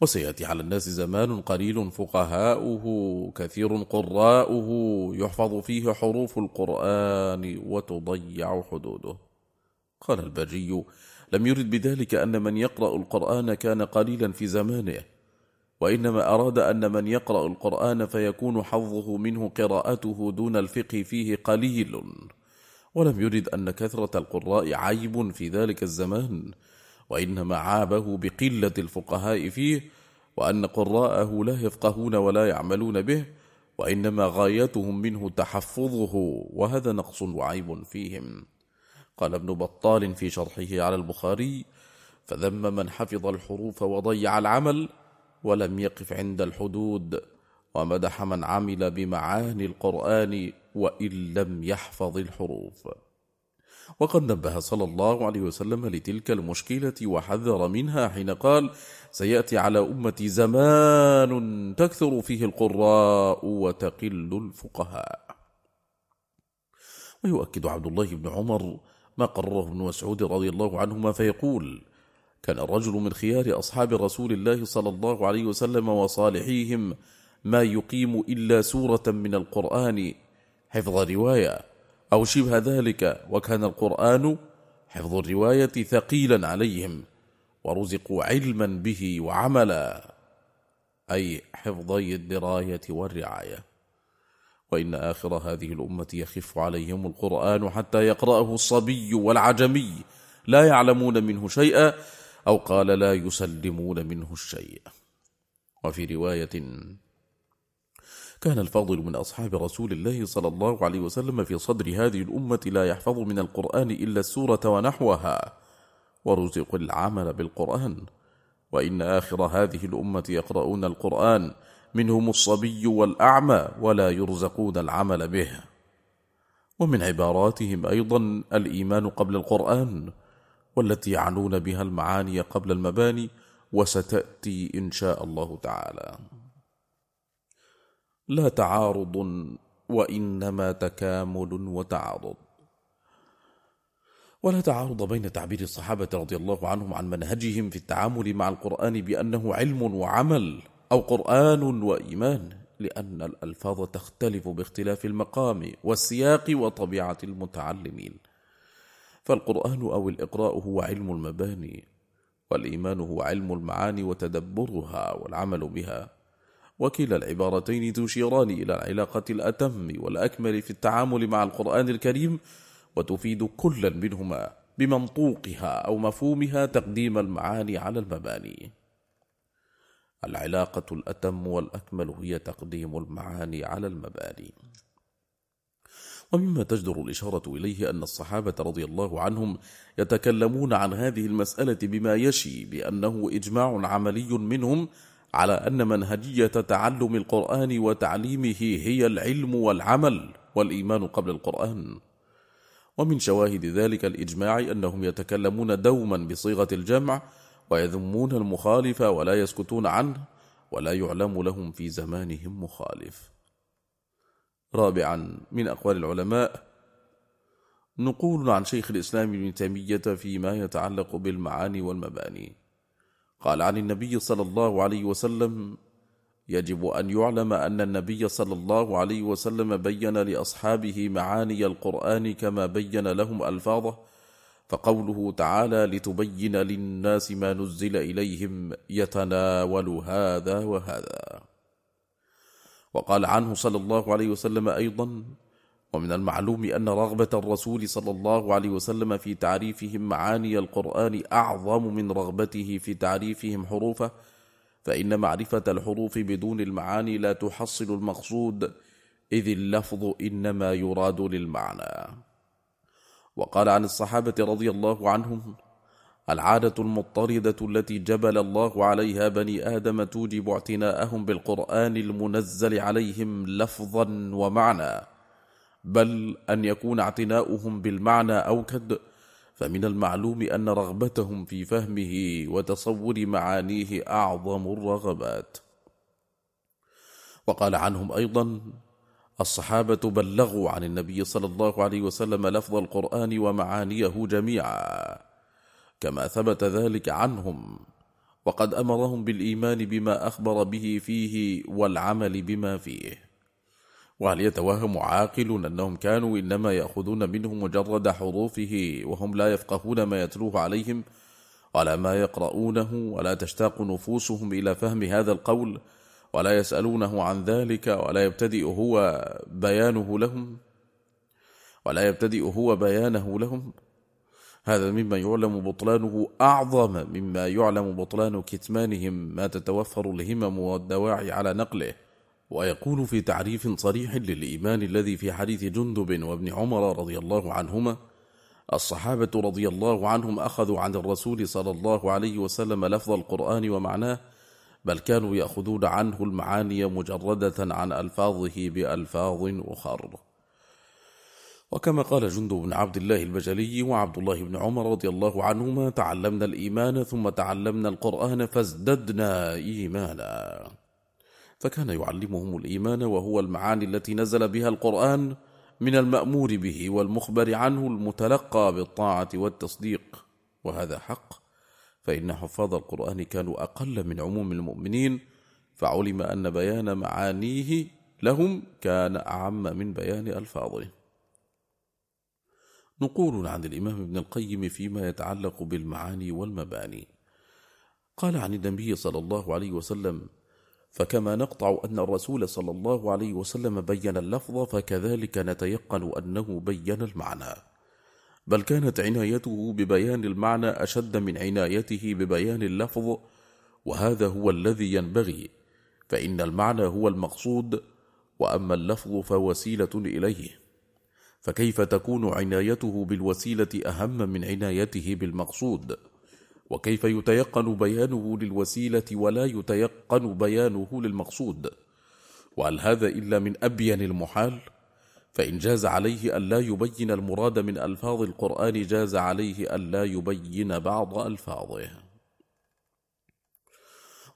وسيأتي على الناس زمان قليل فقهاؤه كثير قراؤه يحفظ فيه حروف القرآن وتضيع حدوده. قال البري لم يرد بذلك أن من يقرأ القرآن كان قليلا في زمانه وإنما أراد أن من يقرأ القرآن فيكون حظه منه قراءته دون الفقه فيه قليل. ولم يرد أن كثرة القراء عيب في ذلك الزمان وإنما عابه بقلة الفقهاء فيه وأن قراءه لا يفقهون ولا يعملون به وإنما غايتهم منه تحفظه وهذا نقص وعيب فيهم. قال ابن بطال في شرحه على البخاري فذم من حفظ الحروف وضيع العمل ولم يقف عند الحدود ومدح من عمل بمعاني القرآن وإن لم يحفظ الحروف. وقد نبه صلى الله عليه وسلم لتلك المشكلة وحذر منها حين قال سيأتي على أمتي زمان تكثر فيه القراء وتقل الفقهاء. ويؤكد عبد الله بن عمر ما قرره ابن مسعود رضي الله عنهما فيقول كان الرجل من خيار أصحاب رسول الله صلى الله عليه وسلم وصالحيهم ما يقيم إلا سورة من القرآن. حفظ رواية. أو شبه ذلك وكان القرآن حفظ الرواية ثقيلا عليهم ورزقوا علما به وعملا أي حفظي الدراية والرعاية. وإن آخر هذه الأمة يخف عليهم القرآن حتى يقرأه الصبي والعجمي لا يعلمون منه شيئا أو قال لا يسلمون منه الشيء. وفي رواية كان الفاضل من أصحاب رسول الله صلى الله عليه وسلم في صدر هذه الأمة لا يحفظ من القرآن إلا السورة ونحوها. ورزق العمل بالقرآن. وإن آخر هذه الأمة يقرؤون القرآن منهم الصبي والأعمى ولا يرزقون العمل به. ومن عباراتهم أيضا الإيمان قبل القرآن والتي يعنون بها المعاني قبل المباني وستأتي إن شاء الله تعالى. لا تعارض وإنما تكامل وتعارض ولا تعارض بين تعبير الصحابة رضي الله عنهم عن منهجهم في التعامل مع القرآن بأنه علم وعمل أو قرآن وإيمان لأن الألفاظ تختلف باختلاف المقام والسياق وطبيعة المتعلمين. فالقرآن أو الإقراء هو علم المباني والإيمان هو علم المعاني وتدبرها والعمل بها. وكلا العبارتين تشيران إلى العلاقة الأتم والأكمل في التعامل مع القرآن الكريم وتفيد كلا منهما بمنطوقها أو مفهومها تقديم المعاني على المباني. العلاقة الأتم والأكمل هي تقديم المعاني على المباني. ومما تجدر الإشارة إليه أن الصحابة رضي الله عنهم يتكلمون عن هذه المسألة بما يشي بأنه إجماع عملي منهم على أن منهجية تعلم القرآن وتعليمه هي العلم والعمل والإيمان قبل القرآن. ومن شواهد ذلك الإجماع أنهم يتكلمون دوما بصيغة الجمع ويذمون المخالف ولا يسكتون عنه ولا يعلم لهم في زمانهم مخالف. رابعا من أقوال العلماء نقول عن شيخ الإسلام ابن تيمية فيما يتعلق بالمعاني والمباني. قال عن النبي صلى الله عليه وسلم يجب أن يعلم أن النبي صلى الله عليه وسلم بين لأصحابه معاني القرآن كما بين لهم ألفاظه فقوله تعالى لتبين للناس ما نزل إليهم يتناول هذا وهذا. وقال عنه صلى الله عليه وسلم أيضا ومن المعلوم أن رغبة الرسول صلى الله عليه وسلم في تعريفهم معاني القرآن أعظم من رغبته في تعريفهم حروفه فإن معرفة الحروف بدون المعاني لا تحصل المقصود إذ اللفظ إنما يراد للمعنى. وقال عن الصحابة رضي الله عنهم العادة المضطردة التي جبل الله عليها بني آدم توجب اعتناءهم بالقرآن المنزل عليهم لفظا ومعنى. بل أن يكون اعتناؤهم بالمعنى أوكد فمن المعلوم أن رغبتهم في فهمه وتصور معانيه أعظم الرغبات. وقال عنهم أيضا الصحابة بلغوا عن النبي صلى الله عليه وسلم لفظ القرآن ومعانيه جميعا كما ثبت ذلك عنهم وقد أمرهم بالإيمان بما أخبر به فيه والعمل بما فيه. وهل يتوهم عاقل أنهم كانوا إنما يأخذون منه مجرد حروفه وهم لا يفقهون ما يتلوه عليهم؟ ولا ما يقرؤونه ولا تشتاق نفوسهم إلى فهم هذا القول ولا يسألونه عن ذلك ولا يبتدئ هو بيانه لهم ولا يبتدئ هو بيانه لهم. هذا مما يعلم بطلانه أعظم مما يعلم بطلان كتمانهم ما تتوفر الهمم والدواعي على نقله. ويقول في تعريف صريح للإيمان الذي في حديث جندب وابن عمر رضي الله عنهما الصحابة رضي الله عنهم أخذوا عن الرسول صلى الله عليه وسلم لفظ القرآن ومعناه بل كانوا يأخذون عنه المعاني مجردة عن ألفاظه بألفاظ أخر. وكما قال جند بن عبد الله البجلي وعبد الله بن عمر رضي الله عنهما تعلمنا الإيمان ثم تعلمنا القرآن فازددنا إيمانا. فكان يعلمهم الإيمان وهو المعاني التي نزل بها القرآن من المأمور به والمخبر عنه المتلقى بالطاعة والتصديق وهذا حق فإن حفاظ القرآن كانوا أقل من عموم المؤمنين فعلم أن بيان معانيه لهم كان أعم من بيان ألفاظه. نقول عن الإمام ابن القيم فيما يتعلق بالمعاني والمباني. قال عن النبي صلى الله عليه وسلم فكما نقطع أن الرسول صلى الله عليه وسلم بين اللفظ فكذلك نتيقن أنه بين المعنى بل كانت عنايته ببيان المعنى أشد من عنايته ببيان اللفظ وهذا هو الذي ينبغي فإن المعنى هو المقصود وأما اللفظ فوسيلة إليه فكيف تكون عنايته بالوسيلة أهم من عنايته بالمقصود؟ وكيف يتيقن بيانه للوسيلة ولا يتيقن بيانه للمقصود؟ وهل هذا إلا من أبين المحال؟ فإن جاز عليه أن لا يبين المراد من ألفاظ القرآن جاز عليه أن لا يبين بعض ألفاظه.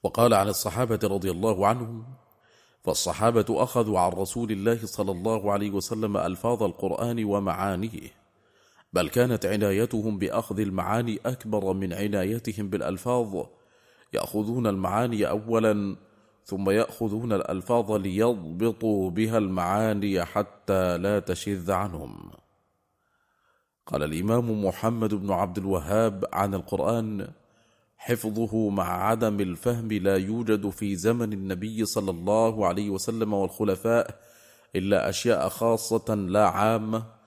وقال عن الصحابة رضي الله عنهم فالصحابة أخذوا عن رسول الله صلى الله عليه وسلم ألفاظ القرآن ومعانيه بل كانت عنايتهم بأخذ المعاني أكبر من عنايتهم بالألفاظ. يأخذون المعاني أولا ثم يأخذون الألفاظ ليضبطوا بها المعاني حتى لا تشذ عنهم. قال الإمام محمد بن عبد الوهاب عن القرآن حفظه مع عدم الفهم لا يوجد في زمن النبي صلى الله عليه وسلم والخلفاء إلا أشياء خاصة لا عامة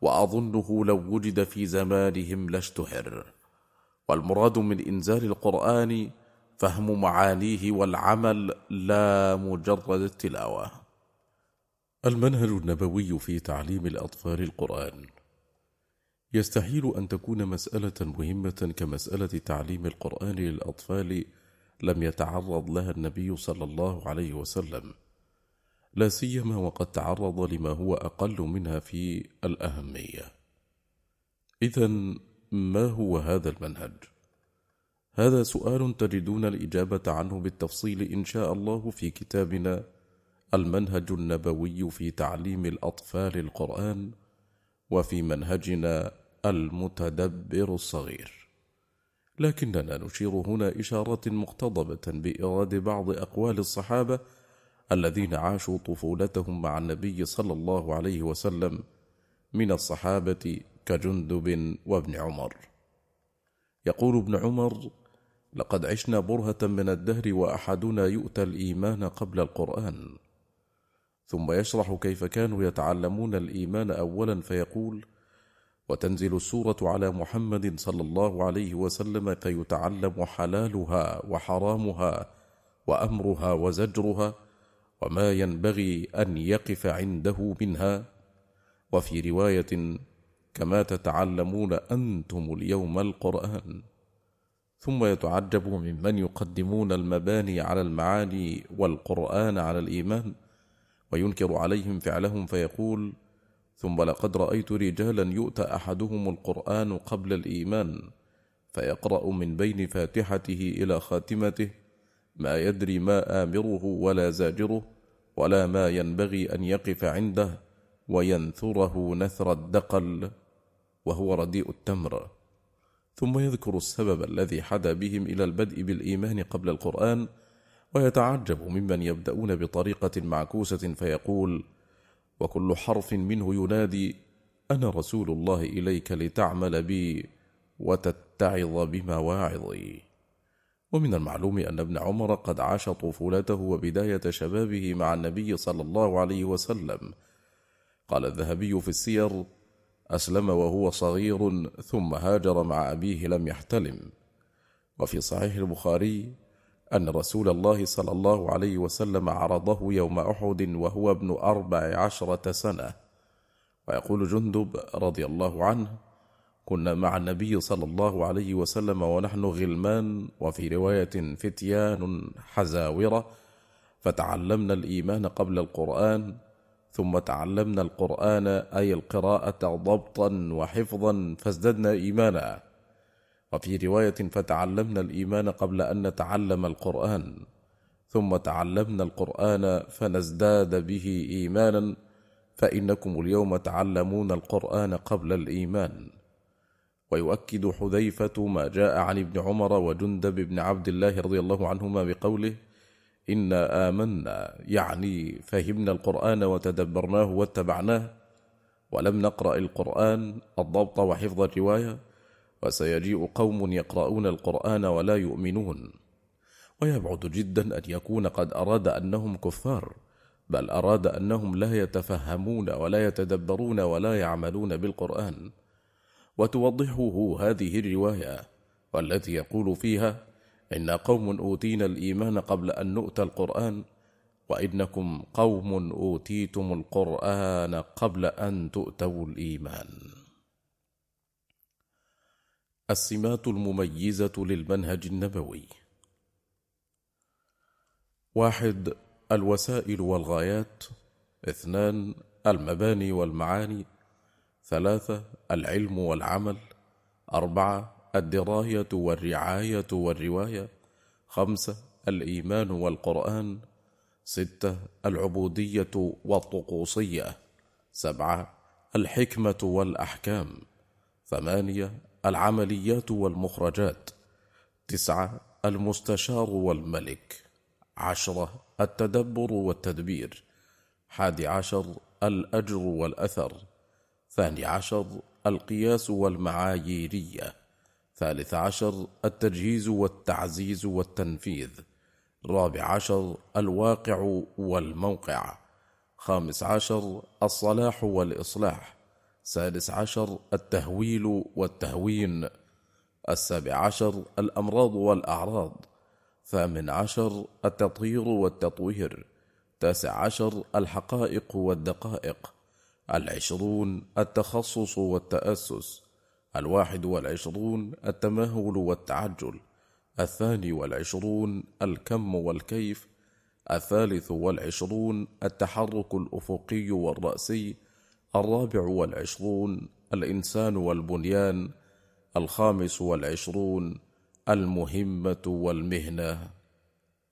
وأظنه لو وجد في زمانهم لاشتهر والمراد من إنزال القرآن فهم معانيه والعمل لا مجرد التلاوة. المنهج النبوي في تعليم الأطفال القرآن. يستحيل أن تكون مسألة مهمة كمسألة تعليم القرآن للأطفال لم يتعرض لها النبي صلى الله عليه وسلم. لا سيما وقد تعرض لما هو أقل منها في الأهمية إذا ما هو هذا المنهج؟ هذا سؤال تجدون الإجابة عنه بالتفصيل إن شاء الله في كتابنا المنهج النبوي في تعليم الأطفال القرآن وفي منهجنا المتدبر الصغير لكننا نشير هنا إشارة مقتضبة بإراد بعض أقوال الصحابة الذين عاشوا طفولتهم مع النبي صلى الله عليه وسلم من الصحابة كجندب وابن عمر. يقول ابن عمر لقد عشنا برهة من الدهر وأحدنا يؤتى الإيمان قبل القرآن. ثم يشرح كيف كانوا يتعلمون الإيمان أولا فيقول وتنزل السورة على محمد صلى الله عليه وسلم فيتعلم حلالها وحرامها وأمرها وزجرها وما ينبغي أن يقف عنده منها. وفي رواية كما تتعلمون أنتم اليوم القرآن. ثم يتعجب ممن يقدمون المباني على المعاني والقرآن على الإيمان وينكر عليهم فعلهم فيقول ثم لقد رأيت رجالا يؤتى أحدهم القرآن قبل الإيمان فيقرأ من بين فاتحته إلى خاتمته ما يدري ما آمره ولا زاجره ولا ما ينبغي أن يقف عنده وينثره نثر الدقل وهو رديء التمر. ثم يذكر السبب الذي حدا بهم إلى البدء بالإيمان قبل القرآن ويتعجب ممن يبدأون بطريقة معكوسة فيقول وكل حرف منه ينادي أنا رسول الله إليك لتعمل بي وتتعظ بمواعظي. ومن المعلوم أن ابن عمر قد عاش طفولته وبداية شبابه مع النبي صلى الله عليه وسلم. قال الذهبي في السير أسلم وهو صغير ثم هاجر مع أبيه لم يحتلم. وفي صحيح البخاري أن رسول الله صلى الله عليه وسلم عرضه يوم أحد وهو ابن أربع عشرة سنة. ويقول جندب رضي الله عنه كنا مع النبي صلى الله عليه وسلم ونحن غلمان وفي رواية فتيان حزاورة فتعلمنا الإيمان قبل القرآن ثم تعلمنا القرآن أي القراءة ضبطا وحفظا فازددنا إيمانا. وفي رواية فتعلمنا الإيمان قبل أن نتعلم القرآن ثم تعلمنا القرآن فنزداد به إيمانا فإنكم اليوم تعلمون القرآن قبل الإيمان. ويؤكد حذيفة ما جاء عن ابن عمر وجندب بن عبد الله رضي الله عنهما بقوله إنا آمنا يعني فهمنا القرآن وتدبرناه واتبعناه ولم نقرأ القرآن الضبط وحفظ الرواية وسيجيء قوم يقرؤون القرآن ولا يؤمنون. ويبعد جدا أن يكون قد أراد أنهم كفار بل أراد أنهم لا يتفهمون ولا يتدبرون ولا يعملون بالقرآن. وتوضحه هذه الرواية والتي يقول فيها إن قوم أوتينا الإيمان قبل أن نؤتى القرآن وإنكم قوم أوتيتم القرآن قبل أن تؤتوا الإيمان. السمات المميزة للمنهج النبوي. واحد الوسائل والغايات. اثنان المباني والمعاني. ثلاثة العلم والعمل. أربعة الدراية والرعاية والرواية. خمسة الإيمان والقرآن. ستة العبودية والطقوسية. سبعة الحكمة والأحكام. ثمانية العمليات والمخرجات. تسعة المستشار والملك. عشرة التدبر والتدبير. حادي عشر الأجر والأثر. ثاني عشر القياس والمعاييرية. ثالث عشر التجهيز والتعزيز والتنفيذ. رابع عشر الواقع والموقع. خامس عشر الصلاح والإصلاح. سادس عشر التهويل والتهوين. السابع عشر الأمراض والأعراض. ثامن عشر التطهير والتطوير. تاسع عشر الحقائق والدقائق. العشرون التخصص والتأسس الواحد والعشرون التمهل والتعجل الثاني والعشرون الكم والكيف الثالث والعشرون التحرك الأفقي والرأسي الرابع والعشرون الإنسان والبنيان الخامس والعشرون المهمة والمهنة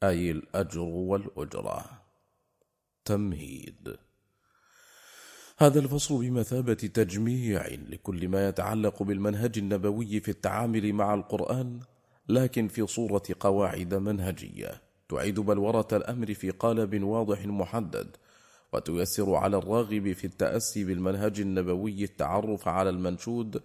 أي الأجر والأجرة. تمهيد. هذا الفصل بمثابة تجميع لكل ما يتعلق بالمنهج النبوي في التعامل مع القرآن لكن في صورة قواعد منهجية. تعيد بلورة الأمر في قالب واضح محدد وتيسر على الراغب في التأسي بالمنهج النبوي التعرف على المنشود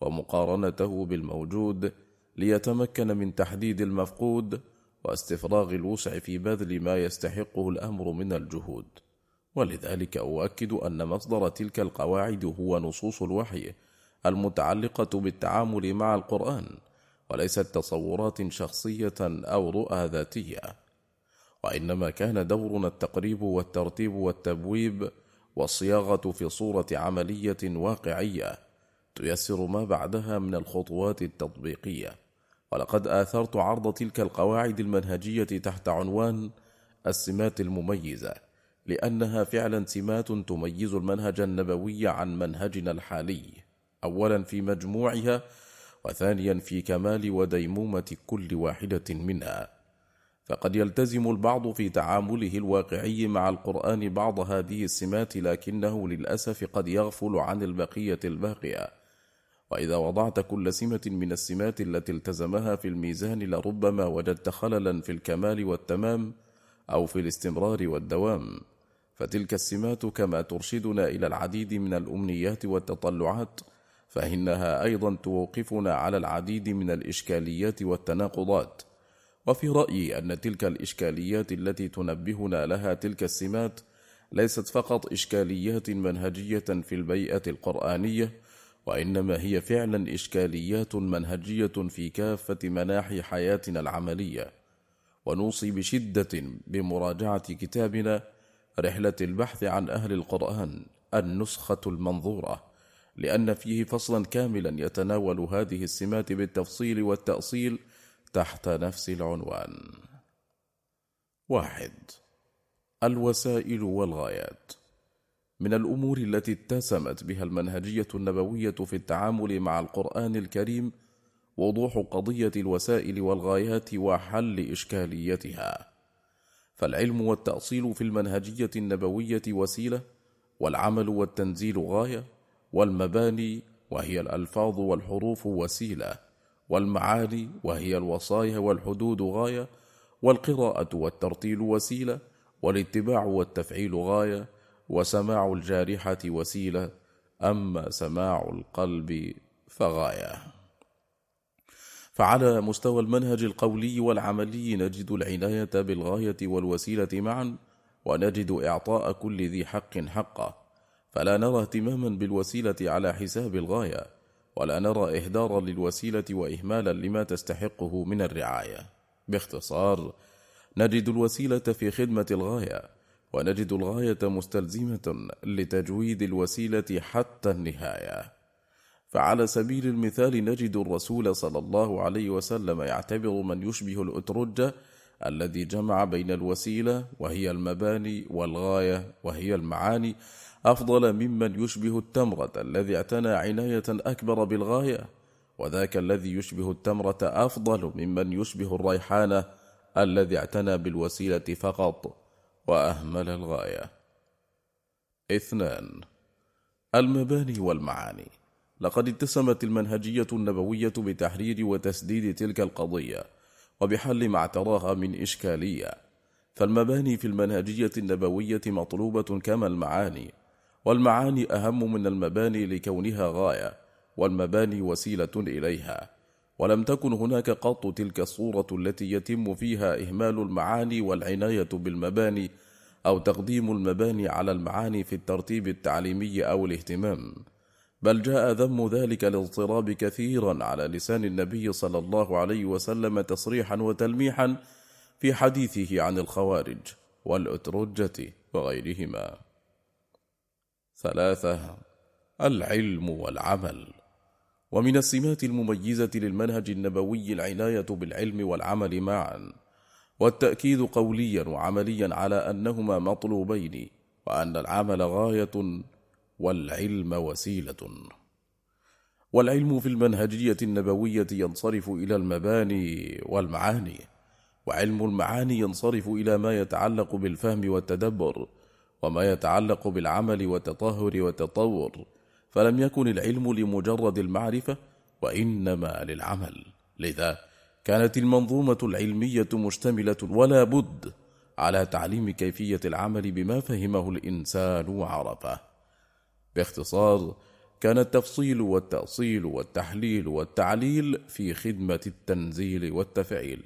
ومقارنته بالموجود ليتمكن من تحديد المفقود واستفراغ الوسع في بذل ما يستحقه الأمر من الجهود. ولذلك أؤكد أن مصدر تلك القواعد هو نصوص الوحي المتعلقة بالتعامل مع القرآن وليست تصورات شخصية أو رؤى ذاتية وإنما كان دورنا التقريب والترتيب والتبويب والصياغة في صورة عملية واقعية تيسر ما بعدها من الخطوات التطبيقية. ولقد آثرت عرض تلك القواعد المنهجية تحت عنوان السمات المميزة. لأنها فعلا سمات تميز المنهج النبوي عن منهجنا الحالي أولا في مجموعها وثانيا في كمال وديمومة كل واحدة منها. فقد يلتزم البعض في تعامله الواقعي مع القرآن بعض هذه السمات لكنه للأسف قد يغفل عن البقية الباقية. وإذا وضعت كل سمة من السمات التي التزمها في الميزان لربما وجدت خللا في الكمال والتمام أو في الاستمرار والدوام. فتلك السمات كما ترشدنا إلى العديد من الأمنيات والتطلعات فإنها أيضا توقفنا على العديد من الإشكاليات والتناقضات. وفي رأيي أن تلك الإشكاليات التي تنبهنا لها تلك السمات ليست فقط إشكاليات منهجية في البيئة القرآنية وإنما هي فعلا إشكاليات منهجية في كافة مناحي حياتنا العملية. ونوصي بشدة بمراجعة كتابنا رحلة البحث عن أهل القرآن النسخة المنظورة لأن فيه فصلا كاملا يتناول هذه السمات بالتفصيل والتأصيل تحت نفس العنوان. واحد. الوسائل والغايات. من الأمور التي اتسمت بها المنهجية النبوية في التعامل مع القرآن الكريم وضوح قضية الوسائل والغايات وحل إشكاليتها. فالعلم والتأصيل في المنهجية النبوية وسيلة والعمل والتنزيل غاية والمباني وهي الألفاظ والحروف وسيلة والمعاني وهي الوصايا والحدود غاية والقراءة والترتيل وسيلة والاتباع والتفعيل غاية وسماع الجارحة وسيلة أما سماع القلب فغاية. فعلى مستوى المنهج القولي والعملي نجد العناية بالغاية والوسيلة معا ونجد إعطاء كل ذي حق حقه. فلا نرى اهتماما بالوسيلة على حساب الغاية ولا نرى إهدارا للوسيلة وإهمالا لما تستحقه من الرعاية. باختصار نجد الوسيلة في خدمة الغاية ونجد الغاية مستلزمة لتجويد الوسيلة حتى النهاية. فعلى سبيل المثال نجد الرسول صلى الله عليه وسلم يعتبر من يشبه الأترجة الذي جمع بين الوسيلة وهي المباني والغاية وهي المعاني أفضل ممن يشبه التمرة الذي اعتنى عناية أكبر بالغاية وذاك الذي يشبه التمرة أفضل ممن يشبه الريحانة الذي اعتنى بالوسيلة فقط وأهمل الغاية. اثنان المباني والمعاني. لقد اتسمت المنهجية النبوية بتحرير وتسديد تلك القضية وبحل ما اعتراها من إشكالية. فالمباني في المنهجية النبوية مطلوبة كما المعاني والمعاني أهم من المباني لكونها غاية والمباني وسيلة إليها. ولم تكن هناك قط تلك الصورة التي يتم فيها إهمال المعاني والعناية بالمباني أو تقديم المباني على المعاني في الترتيب التعليمي أو الاهتمام. بل جاء ذم ذلك الاضطراب كثيرا على لسان النبي صلى الله عليه وسلم تصريحا وتلميحا في حديثه عن الخوارج والأترجة وغيرهما. ثلاثة العلم والعمل. ومن السمات المميزة للمنهج النبوي العناية بالعلم والعمل معا والتأكيد قوليا وعمليا على أنهما مطلوبين وأن العمل غاية والعلم وسيلة. والعلم في المنهجية النبوية ينصرف إلى المباني والمعاني وعلم المعاني ينصرف إلى ما يتعلق بالفهم والتدبر وما يتعلق بالعمل والتطهر والتطور. فلم يكن العلم لمجرد المعرفة وإنما للعمل. لذا كانت المنظومة العلمية مشتملة ولا بد على تعليم كيفية العمل بما فهمه الإنسان وعرفه. باختصار كان التفصيل والتأصيل والتحليل والتعليل في خدمة التنزيل والتفعيل.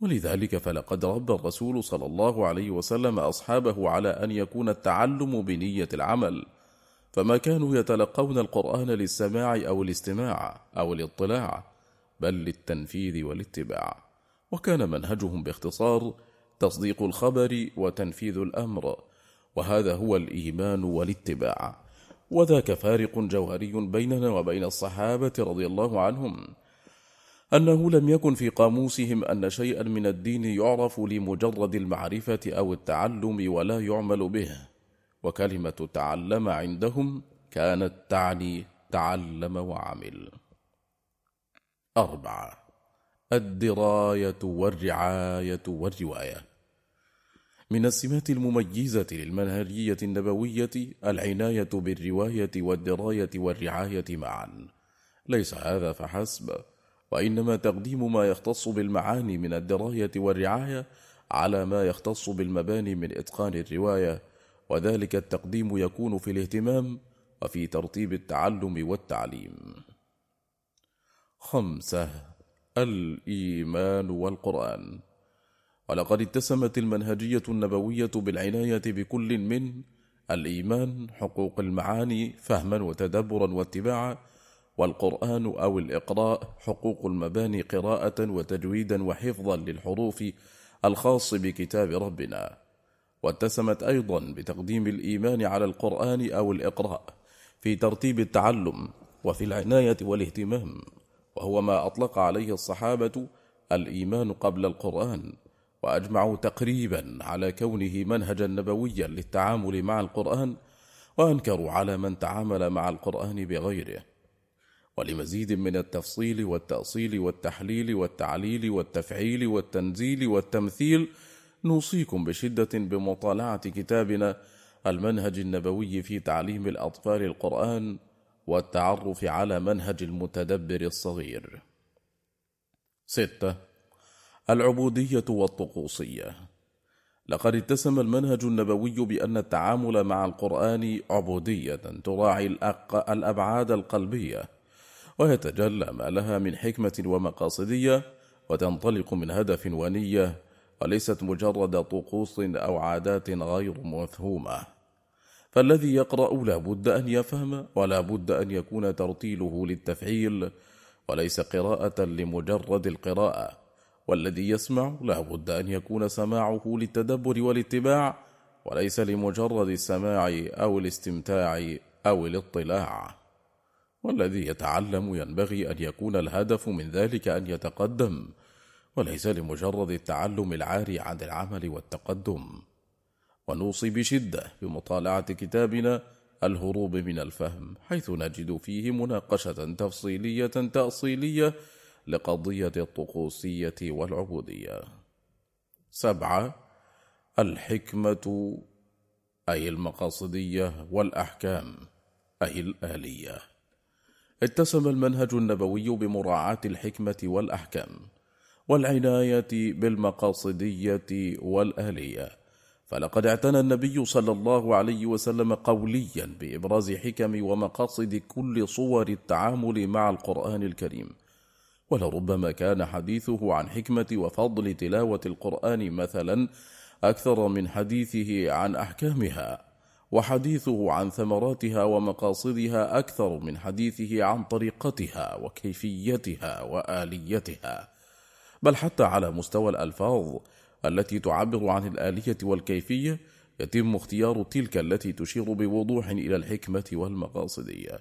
ولذلك فلقد رب الرسول صلى الله عليه وسلم أصحابه على أن يكون التعلم بنية العمل. فما كانوا يتلقون القرآن للسماع أو الاستماع أو الاطلاع بل للتنفيذ والاتباع. وكان منهجهم باختصار تصديق الخبر وتنفيذ الأمر وهذا هو الإيمان والاتباع. وذاك فارق جوهري بيننا وبين الصحابة رضي الله عنهم. أنه لم يكن في قاموسهم أن شيئا من الدين يعرف لمجرد المعرفة أو التعلم ولا يعمل به. وكلمة تعلم عندهم كانت تعني تعلم وعمل. أربعة. الدراية والرعاية والرواية. من السمات المميزة للمنهجية النبوية العناية بالرواية والدراية والرعاية معا. ليس هذا فحسب وإنما تقديم ما يختص بالمعاني من الدراية والرعاية على ما يختص بالمباني من إتقان الرواية وذلك التقديم يكون في الاهتمام وفي ترتيب التعلم والتعليم. خمسة الإيمان والقرآن. ولقد اتسمت المنهجية النبوية بالعناية بكل من الإيمان حقوق المعاني فهما وتدبرا واتباعا والقرآن أو الإقراء حقوق المباني قراءة وتجويدا وحفظا للحروف الخاص بكتاب ربنا. واتسمت أيضا بتقديم الإيمان على القرآن أو الإقراء في ترتيب التعلم وفي العناية والاهتمام وهو ما أطلق عليه الصحابة الإيمان قبل القرآن. وأجمعوا تقريبا على كونه منهجا نبويا للتعامل مع القرآن وأنكروا على من تعامل مع القرآن بغيره ولمزيد من التفصيل والتأصيل والتحليل والتعليل والتفعيل والتنزيل والتمثيل نوصيكم بشدة بمطالعة كتابنا المنهج النبوي في تعليم الأطفال القرآن والتعرف على منهج المتدبر الصغير. ستة العبودية والطقوسية. لقد اتسم المنهج النبوي بأن التعامل مع القرآن عبودية تراعي الأبعاد القلبية ويتجلى ما لها من حكمة ومقاصدية وتنطلق من هدف ونية وليست مجرد طقوس أو عادات غير مفهومة. فالذي يقرأ لا بد أن يفهم ولا بد أن يكون ترتيله للتفعيل وليس قراءة لمجرد القراءة. والذي يسمع لا بد أن يكون سماعه للتدبر والاتباع وليس لمجرد السماع أو الاستمتاع أو الاطلاع. والذي يتعلم ينبغي أن يكون الهدف من ذلك أن يتقدم وليس لمجرد التعلم العاري عن العمل والتقدم. ونوصي بشدة بمطالعة كتابنا الهروب من الفهم حيث نجد فيه مناقشة تفصيلية تأصيلية لقضية الطقوسية والعبودية. سبعة الحكمة أي المقاصدية والأحكام أي الآلية. اتسم المنهج النبوي بمراعاة الحكمة والأحكام والعناية بالمقاصدية والآلية. فلقد اعتنى النبي صلى الله عليه وسلم قوليا بإبراز حكم ومقاصد كل صور التعامل مع القرآن الكريم. ولربما كان حديثه عن حكمة وفضل تلاوة القرآن مثلا أكثر من حديثه عن أحكامها وحديثه عن ثمراتها ومقاصدها أكثر من حديثه عن طريقتها وكيفيتها وآليتها. بل حتى على مستوى الألفاظ التي تعبر عن الآلية والكيفية يتم اختيار تلك التي تشير بوضوح إلى الحكمة والمقاصدية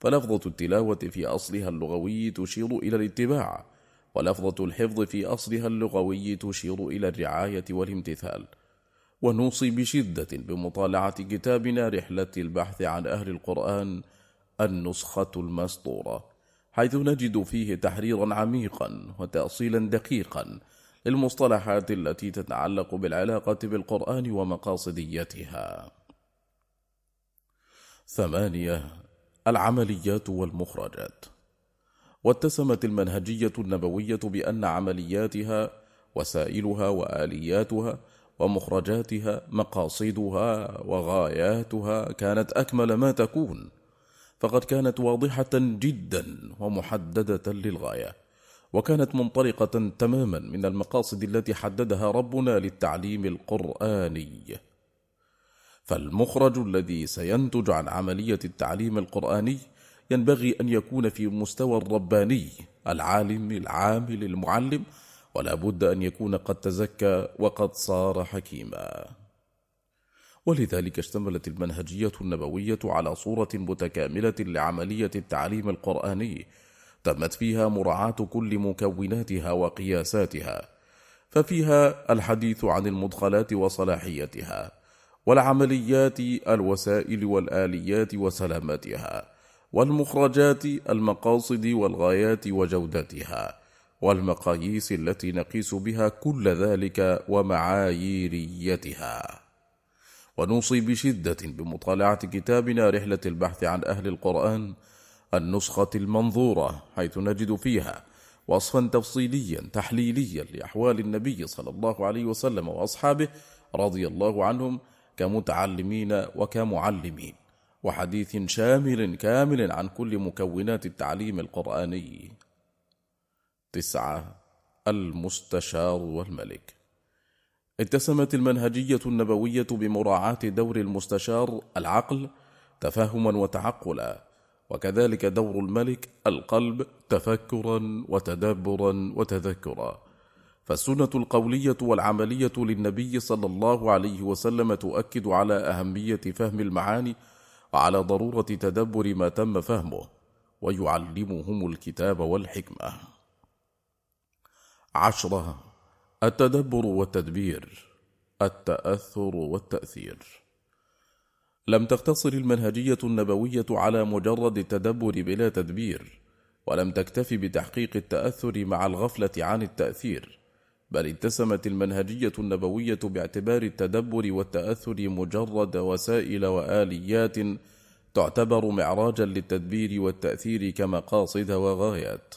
فلفظة التلاوة في أصلها اللغوي تشير إلى الاتباع ولفظة الحفظ في أصلها اللغوي تشير إلى الرعاية والامتثال. ونوصي بشدة بمطالعة كتابنا رحلة البحث عن أهل القرآن النسخة المسطورة حيث نجد فيه تحريرا عميقا وتأصيلا دقيقا للمصطلحات التي تتعلق بالعلاقة بالقرآن ومقاصديتها. ثمانية العمليات والمخرجات. واتسمت المنهجية النبوية بأن عملياتها وسائلها وآلياتها ومخرجاتها مقاصدها وغاياتها كانت أكمل ما تكون فقد كانت واضحة جدا ومحددة للغاية وكانت منطلقة تماما من المقاصد التي حددها ربنا للتعليم القرآني. فالمخرج الذي سينتج عن عملية التعليم القرآني ينبغي أن يكون في مستوى الرباني العالم العامل المعلم ولا بد أن يكون قد تزكى وقد صار حكيما. ولذلك اشتملت المنهجية النبوية على صورة متكاملة لعملية التعليم القرآني تمت فيها مراعاة كل مكوناتها وقياساتها ففيها الحديث عن المدخلات وصلاحيتها. والعمليات الوسائل والآليات وسلامتها والمخرجات المقاصد والغايات وجودتها والمقاييس التي نقيس بها كل ذلك ومعاييريتها. ونوصي بشدة بمطالعة كتابنا رحلة البحث عن أهل القرآن النسخة المنظورة حيث نجد فيها وصفا تفصيليا تحليليا لأحوال النبي صلى الله عليه وسلم وأصحابه رضي الله عنهم كمتعلمين وكمعلمين وحديث شامل كامل عن كل مكونات التعليم القرآني. تسعة المستشار والملك. اتسمت المنهجية النبوية بمراعاة دور المستشار العقل تفهما وتعقلا وكذلك دور الملك القلب تفكرا وتدبرا وتذكرا. فالسنة القولية والعملية للنبي صلى الله عليه وسلم تؤكد على أهمية فهم المعاني وعلى ضرورة تدبر ما تم فهمه ويعلمهم الكتاب والحكمة. عشرة التدبر والتدبير التأثر والتأثير. لم تقتصر المنهجية النبوية على مجرد التدبر بلا تدبير ولم تكتف بتحقيق التأثر مع الغفلة عن التأثير. بل اتسمت المنهجية النبوية باعتبار التدبر والتأثر مجرد وسائل وآليات تعتبر معراجا للتدبير والتأثير كمقاصد وغايات.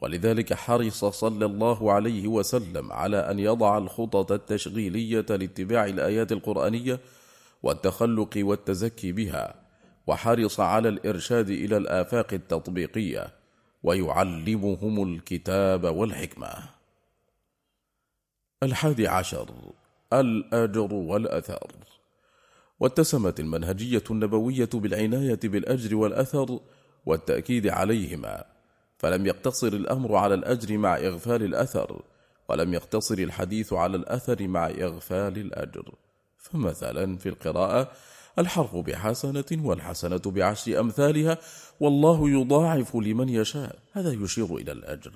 ولذلك حرص صلى الله عليه وسلم على أن يضع الخطط التشغيلية لاتباع الآيات القرآنية والتخلق والتزكي بها وحرص على الإرشاد إلى الآفاق التطبيقية ويعلمهم الكتاب والحكمة. الحادي عشر الأجر والأثر. واتسمت المنهجية النبوية بالعناية بالأجر والأثر والتأكيد عليهما فلم يقتصر الأمر على الأجر مع إغفال الأثر ولم يقتصر الحديث على الأثر مع إغفال الأجر. فمثلا في القراءة الحرف بحسنة والحسنة بعشر أمثالها والله يضاعف لمن يشاء هذا يشير إلى الأجر.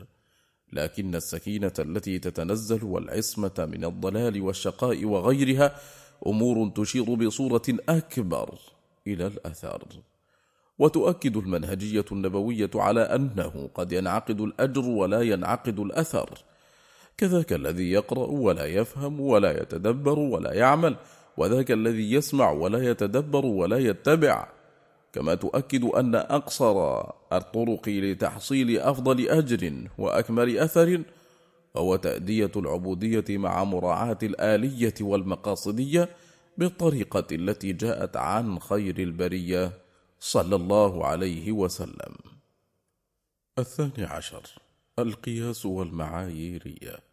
لكن السكينة التي تتنزل والعصمة من الضلال والشقاء وغيرها أمور تشير بصورة أكبر إلى الأثر. وتؤكد المنهجية النبوية على أنه قد ينعقد الأجر ولا ينعقد الأثر. كذاك الذي يقرأ ولا يفهم ولا يتدبر ولا يعمل وذاك الذي يسمع ولا يتدبر ولا يتبع. كما تؤكد أن أقصر الطرق لتحصيل أفضل أجر وأكمل أثر هو تأدية العبودية مع مراعاة الآلية والمقاصدية بالطريقة التي جاءت عن خير البرية صلى الله عليه وسلم. الثاني عشر القياس والمعاييرية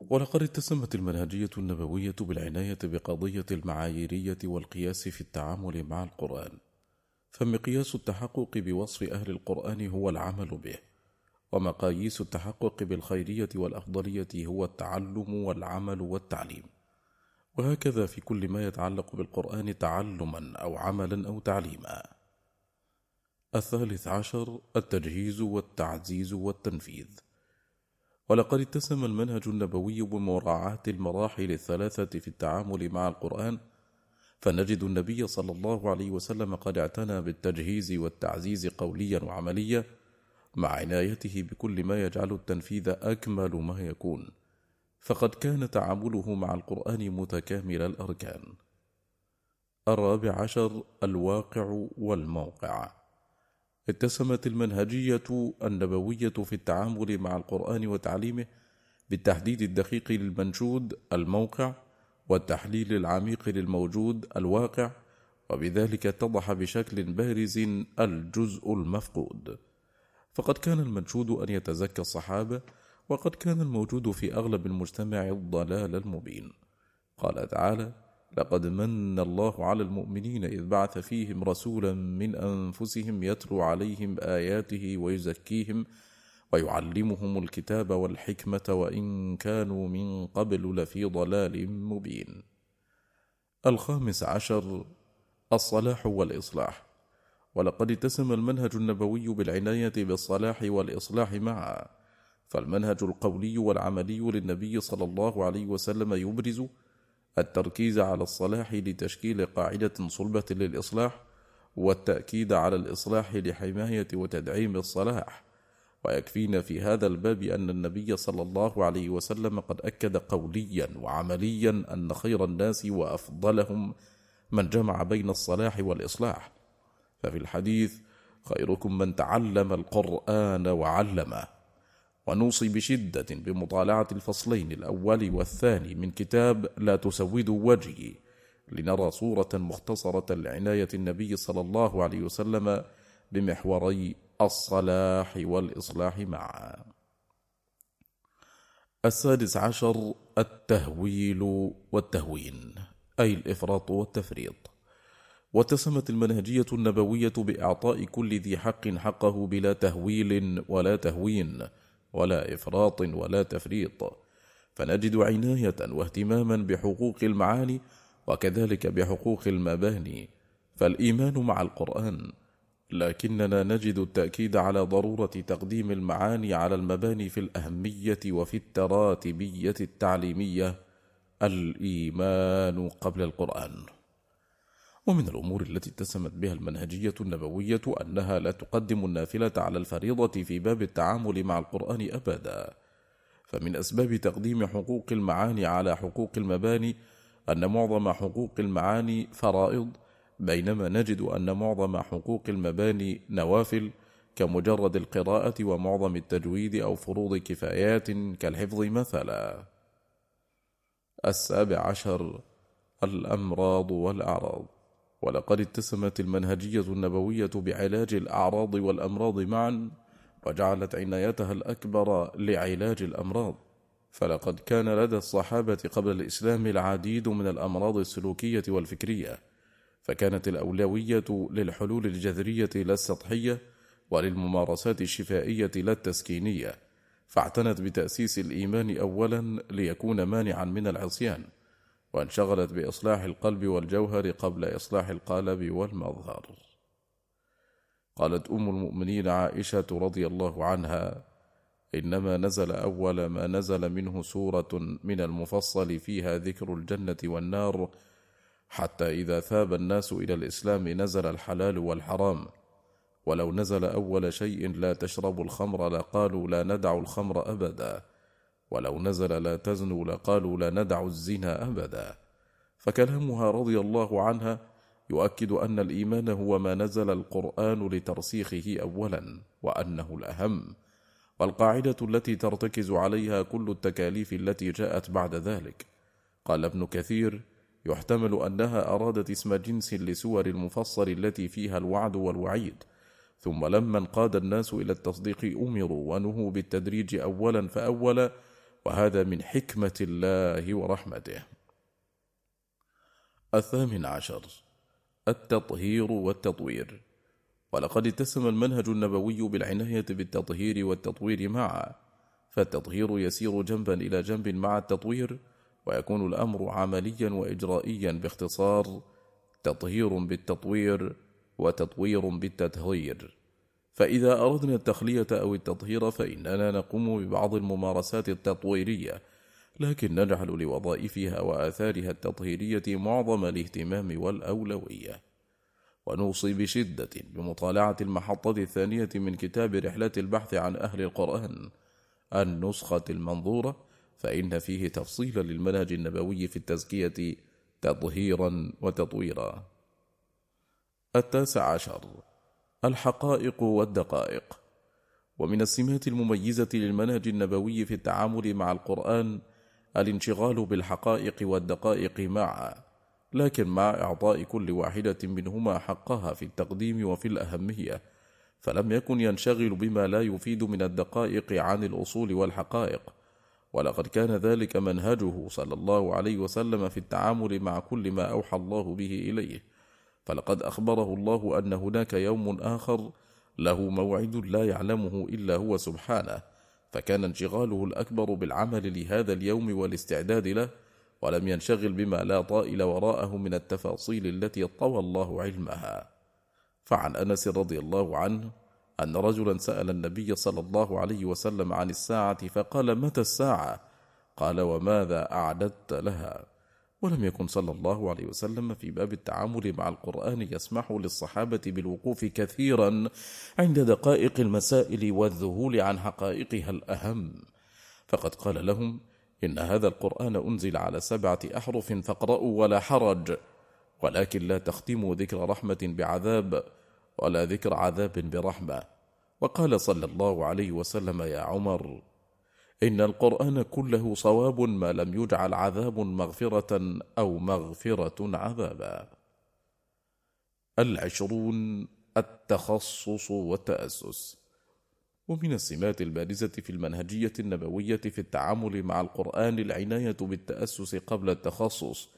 ولقد اتسمت المنهجية النبوية بالعناية بقضية المعاييرية والقياس في التعامل مع القرآن. فمقياس التحقق بوصف أهل القرآن هو العمل به ومقاييس التحقق بالخيرية والأفضلية هو التعلم والعمل والتعليم. وهكذا في كل ما يتعلق بالقرآن تعلما أو عملا أو تعليما. الثالث عشر التجهيز والتعزيز والتنفيذ. ولقد اتسم المنهج النبوي بمراعاة المراحل الثلاثة في التعامل مع القرآن فنجد النبي صلى الله عليه وسلم قد اعتنى بالتجهيز والتعزيز قوليا وعمليا مع عنايته بكل ما يجعل التنفيذ أكمل ما يكون فقد كان تعامله مع القرآن متكامل الأركان. الرابع عشر الواقع والموقع. اتسمت المنهجية النبوية في التعامل مع القرآن وتعليمه بالتحديد الدقيق للمنشود الموقع والتحليل العميق للموجود الواقع وبذلك اتضح بشكل بارز الجزء المفقود. فقد كان المنشود أن يتزكى الصحابة وقد كان الموجود في أغلب المجتمع الضلال المبين. قال تعالى لقد من الله على المؤمنين إذ بعث فيهم رسولا من أنفسهم يتلو عليهم آياته ويزكيهم ويعلمهم الكتاب والحكمة وإن كانوا من قبل لفي ضلال مبين. الخامس عشر الصلاح والإصلاح. ولقد اتسم المنهج النبوي بالعناية بالصلاح والإصلاح معا. فالمنهج القولي والعملي للنبي صلى الله عليه وسلم يبرز التركيز على الصلاح لتشكيل قاعدة صلبة للإصلاح والتأكيد على الإصلاح لحماية وتدعيم الصلاح. ويكفينا في هذا الباب أن النبي صلى الله عليه وسلم قد أكد قوليا وعمليا أن خير الناس وأفضلهم من جمع بين الصلاح والإصلاح. ففي الحديث خيركم من تعلم القرآن وعلمه ونوصي بشدة بمطالعة الفصلين الأول والثاني من كتاب لا تسود وجهي لنرى صورة مختصرة لعناية النبي صلى الله عليه وسلم بمحوري الصلاح والإصلاح معا. السادس عشر التهويل والتهوين أي الإفراط والتفريط. واتسمت المنهجية النبوية بإعطاء كل ذي حق حقه بلا تهويل ولا تهوين ولا إفراط ولا تفريط. فنجد عناية واهتماما بحقوق المعاني وكذلك بحقوق المباني. فالإيمان مع القرآن لكننا نجد التأكيد على ضرورة تقديم المعاني على المباني في الأهمية وفي التراتبية التعليمية الإيمان قبل القرآن. ومن الأمور التي اتسمت بها المنهجية النبوية أنها لا تقدم النافلة على الفريضة في باب التعامل مع القرآن أبدا. فمن أسباب تقديم حقوق المعاني على حقوق المباني أن معظم حقوق المعاني فرائض بينما نجد أن معظم حقوق المباني نوافل كمجرد القراءة ومعظم التجويد أو فروض كفايات كالحفظ مثلا. السابع عشر الأمراض والأعراض. ولقد اتسمت المنهجية النبوية بعلاج الأعراض والأمراض معا وجعلت عنايتها الأكبر لعلاج الأمراض. فلقد كان لدى الصحابة قبل الإسلام العديد من الأمراض السلوكية والفكرية فكانت الأولوية للحلول الجذرية لا السطحية وللممارسات الشفائية لا التسكينية فاعتنت بتأسيس الإيمان أولا ليكون مانعا من العصيان. وانشغلت بإصلاح القلب والجوهر قبل إصلاح القالب والمظهر. قالت أم المؤمنين عائشة رضي الله عنها إنما نزل أول ما نزل منه سورة من المفصل فيها ذكر الجنة والنار حتى إذا ثاب الناس إلى الإسلام نزل الحلال والحرام. ولو نزل أول شيء لا تشربوا الخمر لقالوا لا ندع الخمر أبدا. ولو نزل لا تزنوا لقالوا لا ندع الزنا أبدا. فكلامها رضي الله عنها يؤكد أن الإيمان هو ما نزل القرآن لترسيخه أولا وأنه الأهم. والقاعدة التي ترتكز عليها كل التكاليف التي جاءت بعد ذلك. قال ابن كثير يحتمل أنها أرادت اسم جنس لسور المفصل التي فيها الوعد والوعيد. ثم لما انقاد الناس إلى التصديق أمروا ونهوا بالتدريج أولا فأولا وهذا من حكمة الله ورحمته. الثامن عشر التطهير والتطوير. ولقد اتسم المنهج النبوي بالعناية بالتطهير والتطوير معا فالتطهير يسير جنبا إلى جنب مع التطوير ويكون الأمر عمليا وإجرائيا باختصار تطهير بالتطوير وتطوير بالتطهير. فإذا أردنا التخلية أو التطهير فإننا نقوم ببعض الممارسات التطويرية لكن نجعل لوظائفها وآثارها التطهيرية معظم الاهتمام والأولوية. ونوصي بشدة بمطالعة المحطة الثانية من كتاب رحلة البحث عن أهل القرآن النسخة المنظورة فإن فيه تفصيلا للمنهج النبوي في التزكية تطهيرا وتطويرا. التاسع عشر. الحقائق والدقائق. ومن السمات المميزة للمنهج النبوي في التعامل مع القرآن الانشغال بالحقائق والدقائق معا لكن مع إعطاء كل واحدة منهما حقها في التقديم وفي الأهمية فلم يكن ينشغل بما لا يفيد من الدقائق عن الأصول والحقائق. ولقد كان ذلك منهجه صلى الله عليه وسلم في التعامل مع كل ما أوحى الله به إليه. فلقد أخبره الله أن هناك يوم آخر له موعد لا يعلمه إلا هو سبحانه فكان انشغاله الأكبر بالعمل لهذا اليوم والاستعداد له ولم ينشغل بما لا طائل وراءه من التفاصيل التي طوى الله علمها فعن أنس رضي الله عنه أن رجلا سأل النبي صلى الله عليه وسلم عن الساعة فقال متى الساعة؟ قال وماذا أعددت لها؟ ولم يكن صلى الله عليه وسلم في باب التعامل مع القرآن يسمح للصحابة بالوقوف كثيرا عند دقائق المسائل والذهول عن حقائقها الأهم. فقد قال لهم إن هذا القرآن أنزل على سبعة أحرف فاقرأوا ولا حرج ولكن لا تختموا ذكر رحمة بعذاب ولا ذكر عذاب برحمة. وقال صلى الله عليه وسلم يا عمر إن القرآن كله صواب ما لم يجعل عذاب مغفرة أو مغفرة عذابا. العشرون التخصص والتأسس. ومن السمات البارزة في المنهجية النبوية في التعامل مع القرآن العناية بالتأسس قبل التخصص.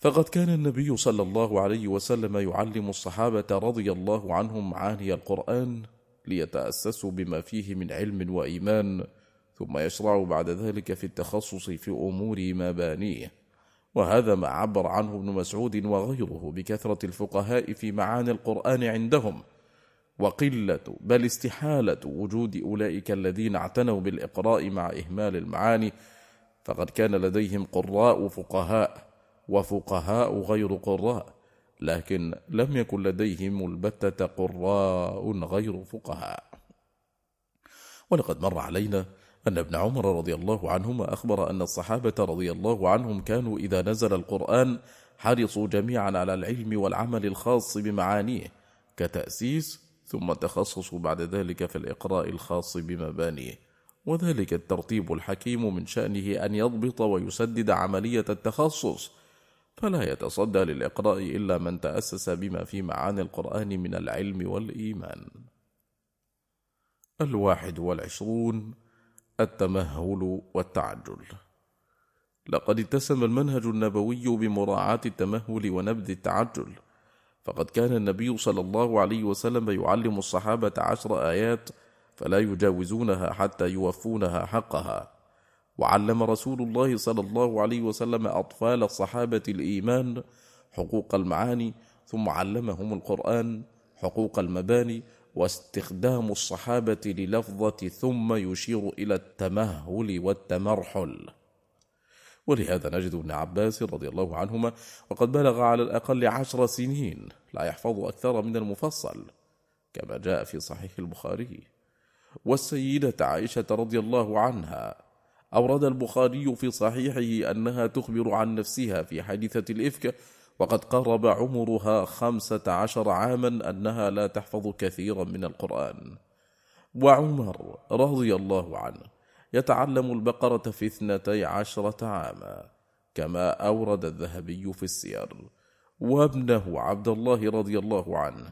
فقد كان النبي صلى الله عليه وسلم يعلم الصحابة رضي الله عنهم معاني القرآن ليتأسسوا بما فيه من علم وإيمان ثم يشرع بعد ذلك في التخصص في أمور مبانيه. وهذا ما عبر عنه ابن مسعود وغيره بكثرة الفقهاء في معاني القرآن عندهم. وقلة بل استحالة وجود أولئك الذين اعتنوا بالإقراء مع إهمال المعاني فقد كان لديهم قراء فقهاء وفقهاء غير قراء لكن لم يكن لديهم البتة قراء غير فقهاء. ولقد مر علينا أن ابن عمر رضي الله عنهما أخبر أن الصحابة رضي الله عنهم كانوا إذا نزل القرآن حرصوا جميعا على العلم والعمل الخاص بمعانيه كتأسيس ثم تخصصوا بعد ذلك في الإقراء الخاص بمبانيه. وذلك الترتيب الحكيم من شأنه أن يضبط ويسدد عملية التخصص. فلا يتصدى للإقراء إلا من تأسس بما في معاني القرآن من العلم والإيمان. الواحد والعشرون التمهل والتعجل. لقد اتسم المنهج النبوي بمراعاة التمهل ونبذ التعجل. فقد كان النبي صلى الله عليه وسلم يعلم الصحابة عشر آيات فلا يجاوزونها حتى يوفونها حقها. وعلم رسول الله صلى الله عليه وسلم أطفال الصحابة الإيمان حقوق المعاني ثم علمهم القرآن حقوق المباني واستخدام الصحابة للفظة ثم يشير إلى التمهل والتمرحل. ولهذا نجد ابن عباس رضي الله عنهما وقد بلغ على الأقل عشر سنين لا يحفظ أكثر من المفصل كما جاء في صحيح البخاري. والسيدة عائشة رضي الله عنها أورد البخاري في صحيحه أنها تخبر عن نفسها في حادثة الإفك وقد قرب عمرها خمسة عشر عاما أنها لا تحفظ كثيرا من القرآن. وعمر رضي الله عنه يتعلم البقرة في اثنتي عشرة عاما كما أورد الذهبي في السير. وابنه عبد الله رضي الله عنه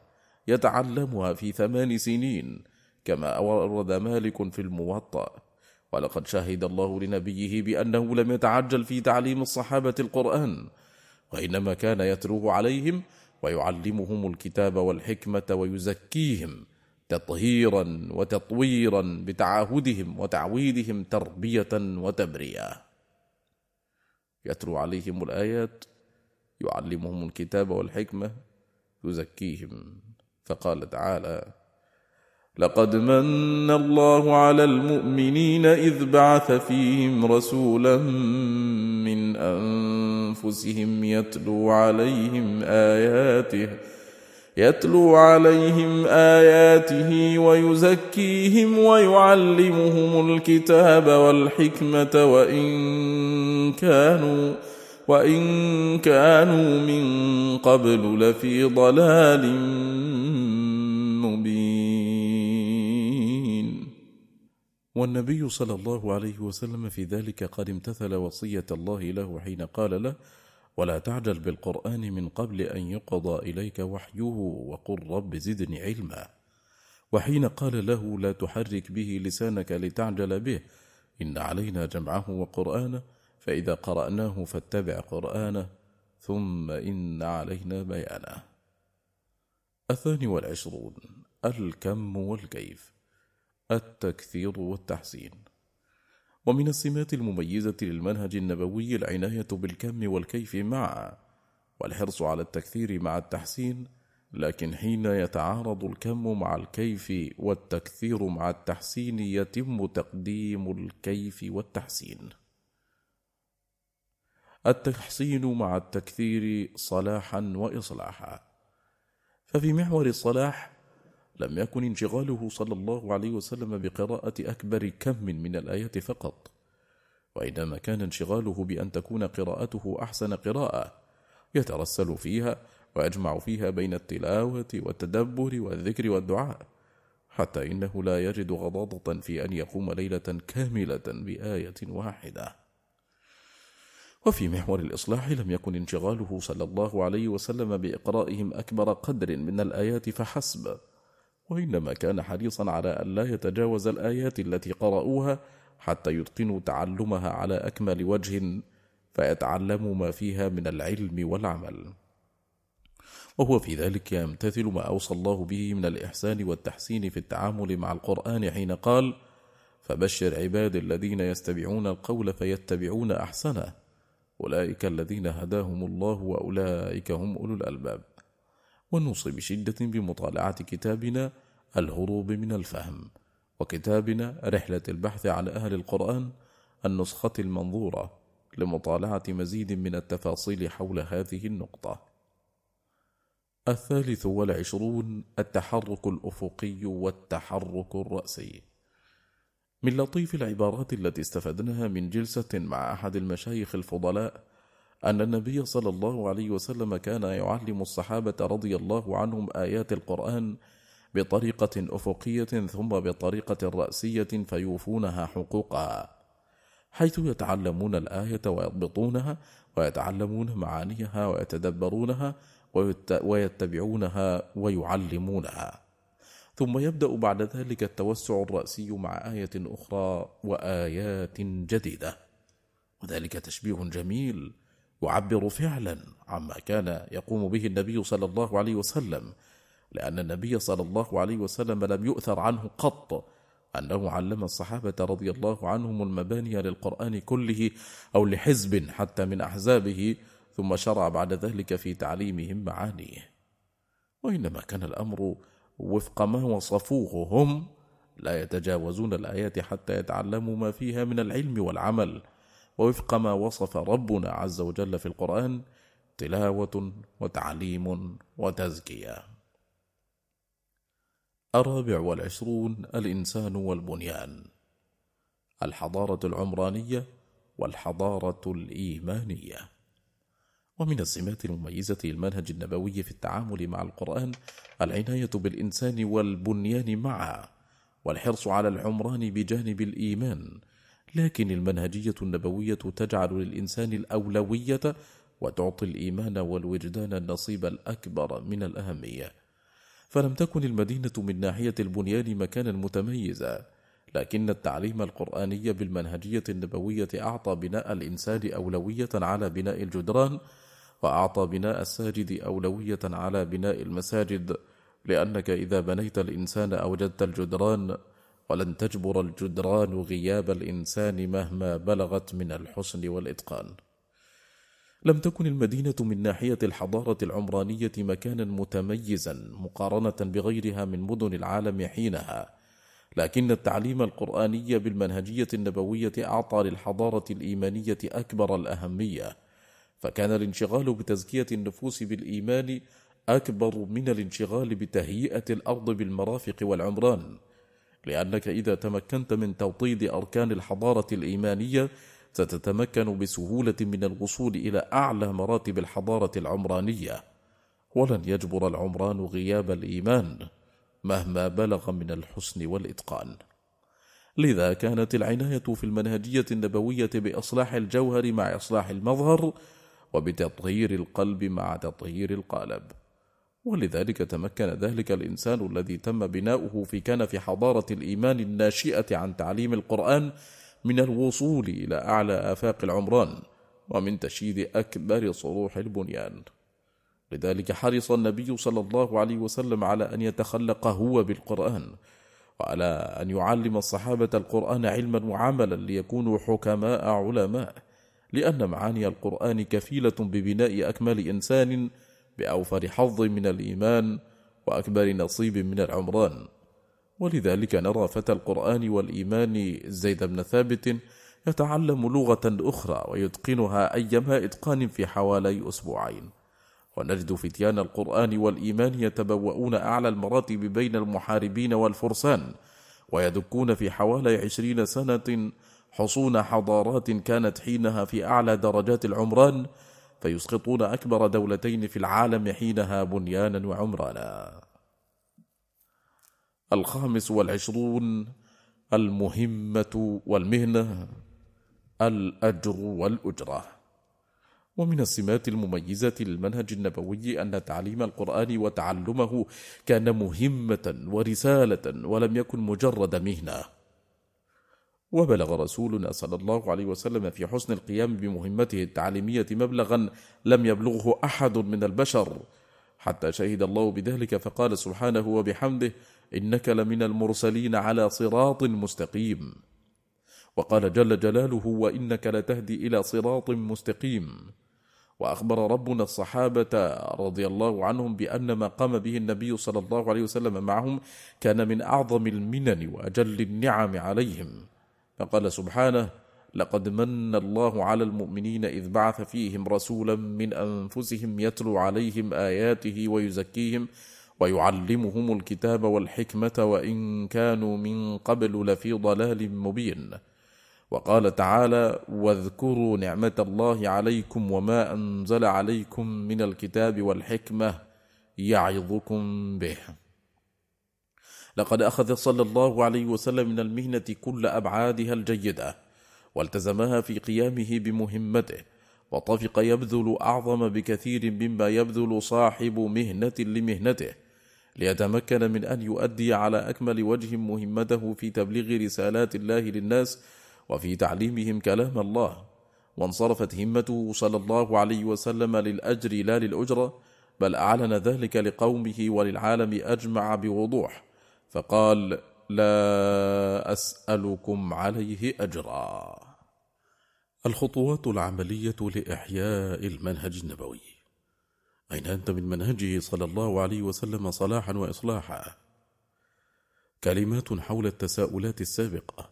يتعلمها في ثمان سنين كما أورد مالك في الموطأ. ولقد شهد الله لنبيه بأنه لم يتعجل في تعليم الصحابة القرآن وإنما كان يتلوه عليهم ويعلمهم الكتاب والحكمة ويزكيهم تطهيرا وتطويرا بتعاهدهم وتعويدهم تربية وتبرية. يتلو عليهم الآيات يعلمهم الكتاب والحكمة يزكيهم. فقال تعالى لقد من الله على المؤمنين إذ بعث فيهم رسولا من أنفسهم يتلو عليهم آياته يتلو عليهم آياته ويزكيهم ويعلمهم الكتاب والحكمة وإن كانوا وإن كانوا من قبل لفي ضلال والنبي صلى الله عليه وسلم في ذلك قد امتثل وصية الله له حين قال له ولا تعجل بالقرآن من قبل أن يقضى إليك وحيه وقل رب زدني علما. وحين قال له لا تحرك به لسانك لتعجل به إن علينا جمعه وقرآنه فإذا قرأناه فاتبع قرآنه ثم إن علينا بيانه. الثاني والعشرون الكم والكيف. التكثير والتحسين. ومن السمات المميزة للمنهج النبوي العناية بالكم والكيف معا والحرص على التكثير مع التحسين لكن حين يتعارض الكم مع الكيف والتكثير مع التحسين يتم تقديم الكيف والتحسين. التحسين مع التكثير صلاحا واصلاحا. ففي محور الصلاح لم يكن انشغاله صلى الله عليه وسلم بقراءة أكبر كم من الآيات فقط. وإنما كان انشغاله بأن تكون قراءته أحسن قراءة يترسل فيها ويجمع فيها بين التلاوة والتدبر والذكر والدعاء حتى إنه لا يجد غضاضة في أن يقوم ليلة كاملة بآية واحدة. وفي محور الإصلاح لم يكن انشغاله صلى الله عليه وسلم بإقرائهم أكبر قدر من الآيات فحسب وإنما كان حريصا على أن لا يتجاوز الآيات التي قرأوها حتى يتقنوا تعلمها على أكمل وجه فيتعلموا ما فيها من العلم والعمل. وهو في ذلك يمتثل ما أوصى الله به من الإحسان والتحسين في التعامل مع القرآن حين قال فبشر عباد الذين يستبعون القول فيتبعون أحسنه. أولئك الذين هداهم الله وأولئك هم أولو الألباب. ونوصي بشدة بمطالعة كتابنا الهروب من الفهم وكتابنا رحلة البحث عن أهل القرآن النسخة المنظورة لمطالعة مزيد من التفاصيل حول هذه النقطة. الثالث والعشرون التحرك الأفقي والتحرك الرأسي. من لطيف العبارات التي استفدناها من جلسة مع أحد المشايخ الفضلاء أن النبي صلى الله عليه وسلم كان يعلم الصحابة رضي الله عنهم آيات القرآن بطريقة أفقية ثم بطريقة رأسية فيوفونها حقوقها حيث يتعلمون الآية ويضبطونها ويتعلمون معانيها ويتدبرونها ويتبعونها ويعلمونها. ثم يبدأ بعد ذلك التوسع الرأسي مع آية أخرى وآيات جديدة وذلك تشبيه جميل يعبر فعلا عما كان يقوم به النبي صلى الله عليه وسلم لأن النبي صلى الله عليه وسلم لم يؤثر عنه قط. أنه علم الصحابة رضي الله عنهم المباني للقرآن كله أو لحزب حتى من أحزابه ثم شرع بعد ذلك في تعليمهم معانيه. وإنما كان الأمر وفق ما وصفوه هم لا يتجاوزون الآيات حتى يتعلموا ما فيها من العلم والعمل. ووفق ما وصف ربنا عز وجل في القرآن تلاوة وتعليم وتزكية. الرابع والعشرون الإنسان والبنيان. الحضارة العمرانية والحضارة الإيمانية. ومن السمات المميزة للمنهج النبوي في التعامل مع القرآن العناية بالإنسان والبنيان معا والحرص على العمران بجانب الإيمان لكن المنهجية النبوية تجعل للإنسان الأولوية وتعطي الإيمان والوجدان النصيب الأكبر من الأهمية. فلم تكن المدينة من ناحية البنيان مكانا متميزا لكن التعليم القرآني بالمنهجية النبوية أعطى بناء الإنسان أولوية على بناء الجدران وأعطى بناء الساجد أولوية على بناء المساجد. لأنك إذا بنيت الإنسان أوجدت الجدران ولن تجبر الجدران غياب الإنسان مهما بلغت من الحسن والإتقان. لم تكن المدينة من ناحية الحضارة العمرانية مكانا متميزا مقارنة بغيرها من مدن العالم حينها لكن التعليم القرآني بالمنهجية النبوية أعطى للحضارة الإيمانية أكبر الأهمية فكان الانشغال بتزكية النفوس بالإيمان أكبر من الانشغال بتهيئة الأرض بالمرافق والعمران. لأنك إذا تمكنت من توطيد أركان الحضارة الإيمانية ستتمكن بسهولة من الوصول إلى أعلى مراتب الحضارة العمرانية. ولن يجبر العمران غياب الإيمان مهما بلغ من الحسن والإتقان. لذا كانت العناية في المنهجية النبوية بإصلاح الجوهر مع إصلاح المظهر وبتطهير القلب مع تطهير القالب. ولذلك تمكن ذلك الإنسان الذي تم بناؤه في كنف حضارة الإيمان الناشئة عن تعليم القرآن من الوصول إلى أعلى آفاق العمران ومن تشييد أكبر صروح البنيان. لذلك حرص النبي صلى الله عليه وسلم على أن يتخلق هو بالقرآن وعلى أن يعلم الصحابة القرآن علما وعملا ليكونوا حكماء علماء لأن معاني القرآن كفيلة ببناء أكمل إنسان بأوفر حظ من الإيمان وأكبر نصيب من العمران. ولذلك نرى فتى القرآن والإيمان زيد بن ثابت يتعلم لغة أخرى ويتقنها أيما إتقان في حوالي أسبوعين. ونجد فتيان القرآن والإيمان يتبوؤون أعلى المراتب بين المحاربين والفرسان ويدكون في حوالي عشرين سنة حصون حضارات كانت حينها في أعلى درجات العمران فيسقطون أكبر دولتين في العالم حينها بنيانا وعمرانا. الخامس والعشرون المهمة والمهنة الأجر والأجرة. ومن السمات المميزة للمنهج النبوي أن تعليم القرآن وتعلمه كان مهمة ورسالة ولم يكن مجرد مهنة. وبلغ رسولنا صلى الله عليه وسلم في حسن القيام بمهمته التعليمية مبلغا لم يبلغه أحد من البشر. حتى شهد الله بذلك فقال سبحانه وبحمده إنك لمن المرسلين على صراط مستقيم. وقال جل جلاله وإنك لتهدي إلى صراط مستقيم. وأخبر ربنا الصحابة رضي الله عنهم بأن ما قام به النبي صلى الله عليه وسلم معهم كان من أعظم المنن وأجل النعم عليهم. فقال سبحانه لقد من الله على المؤمنين إذ بعث فيهم رسولا من أنفسهم يتلو عليهم آياته ويزكيهم ويعلمهم الكتاب والحكمة وإن كانوا من قبل لفي ضلال مبين. وقال تعالى واذكروا نعمة الله عليكم وما أنزل عليكم من الكتاب والحكمة يعظكم به. لقد أخذ صلى الله عليه وسلم من المهنة كل أبعادها الجيدة والتزمها في قيامه بمهمته وطفق يبذل أعظم بكثير مما يبذل صاحب مهنة لمهنته ليتمكن من أن يؤدي على أكمل وجه مهمته في تبليغ رسالات الله للناس وفي تعليمهم كلام الله. وانصرفت همته صلى الله عليه وسلم للأجر لا للأجرة بل أعلن ذلك لقومه وللعالم أجمع بوضوح. فقال لا أسألكم عليه أجرا. الخطوات العملية لإحياء المنهج النبوي. أين أنت من منهجه صلى الله عليه وسلم صلاحا وإصلاحا؟ كلمات حول التساؤلات السابقة.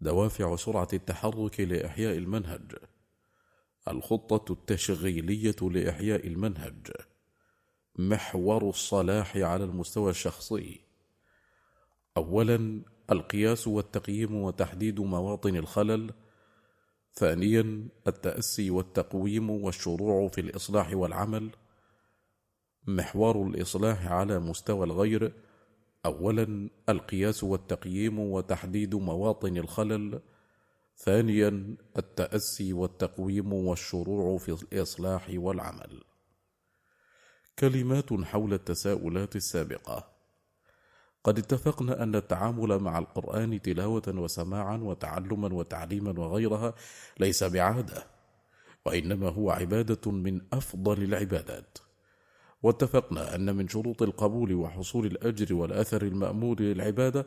دوافع سرعة التحرك لإحياء المنهج. الخطة التشغيلية لإحياء المنهج. محور الصلاح على المستوى الشخصي. أولا القياس والتقييم وتحديد مواطن الخلل. ثانيا التأسي والتقويم والشروع في الإصلاح والعمل. محور الإصلاح على مستوى الغير. أولا القياس والتقييم وتحديد مواطن الخلل. ثانيا التأسي والتقويم والشروع في الإصلاح والعمل. كلمات حول التساؤلات السابقة. قد اتفقنا أن التعامل مع القرآن تلاوة وسماعا وتعلما وتعليما وغيرها ليس بعادة وإنما هو عبادة من أفضل العبادات. واتفقنا أن من شروط القبول وحصول الأجر والأثر المأمور للعبادة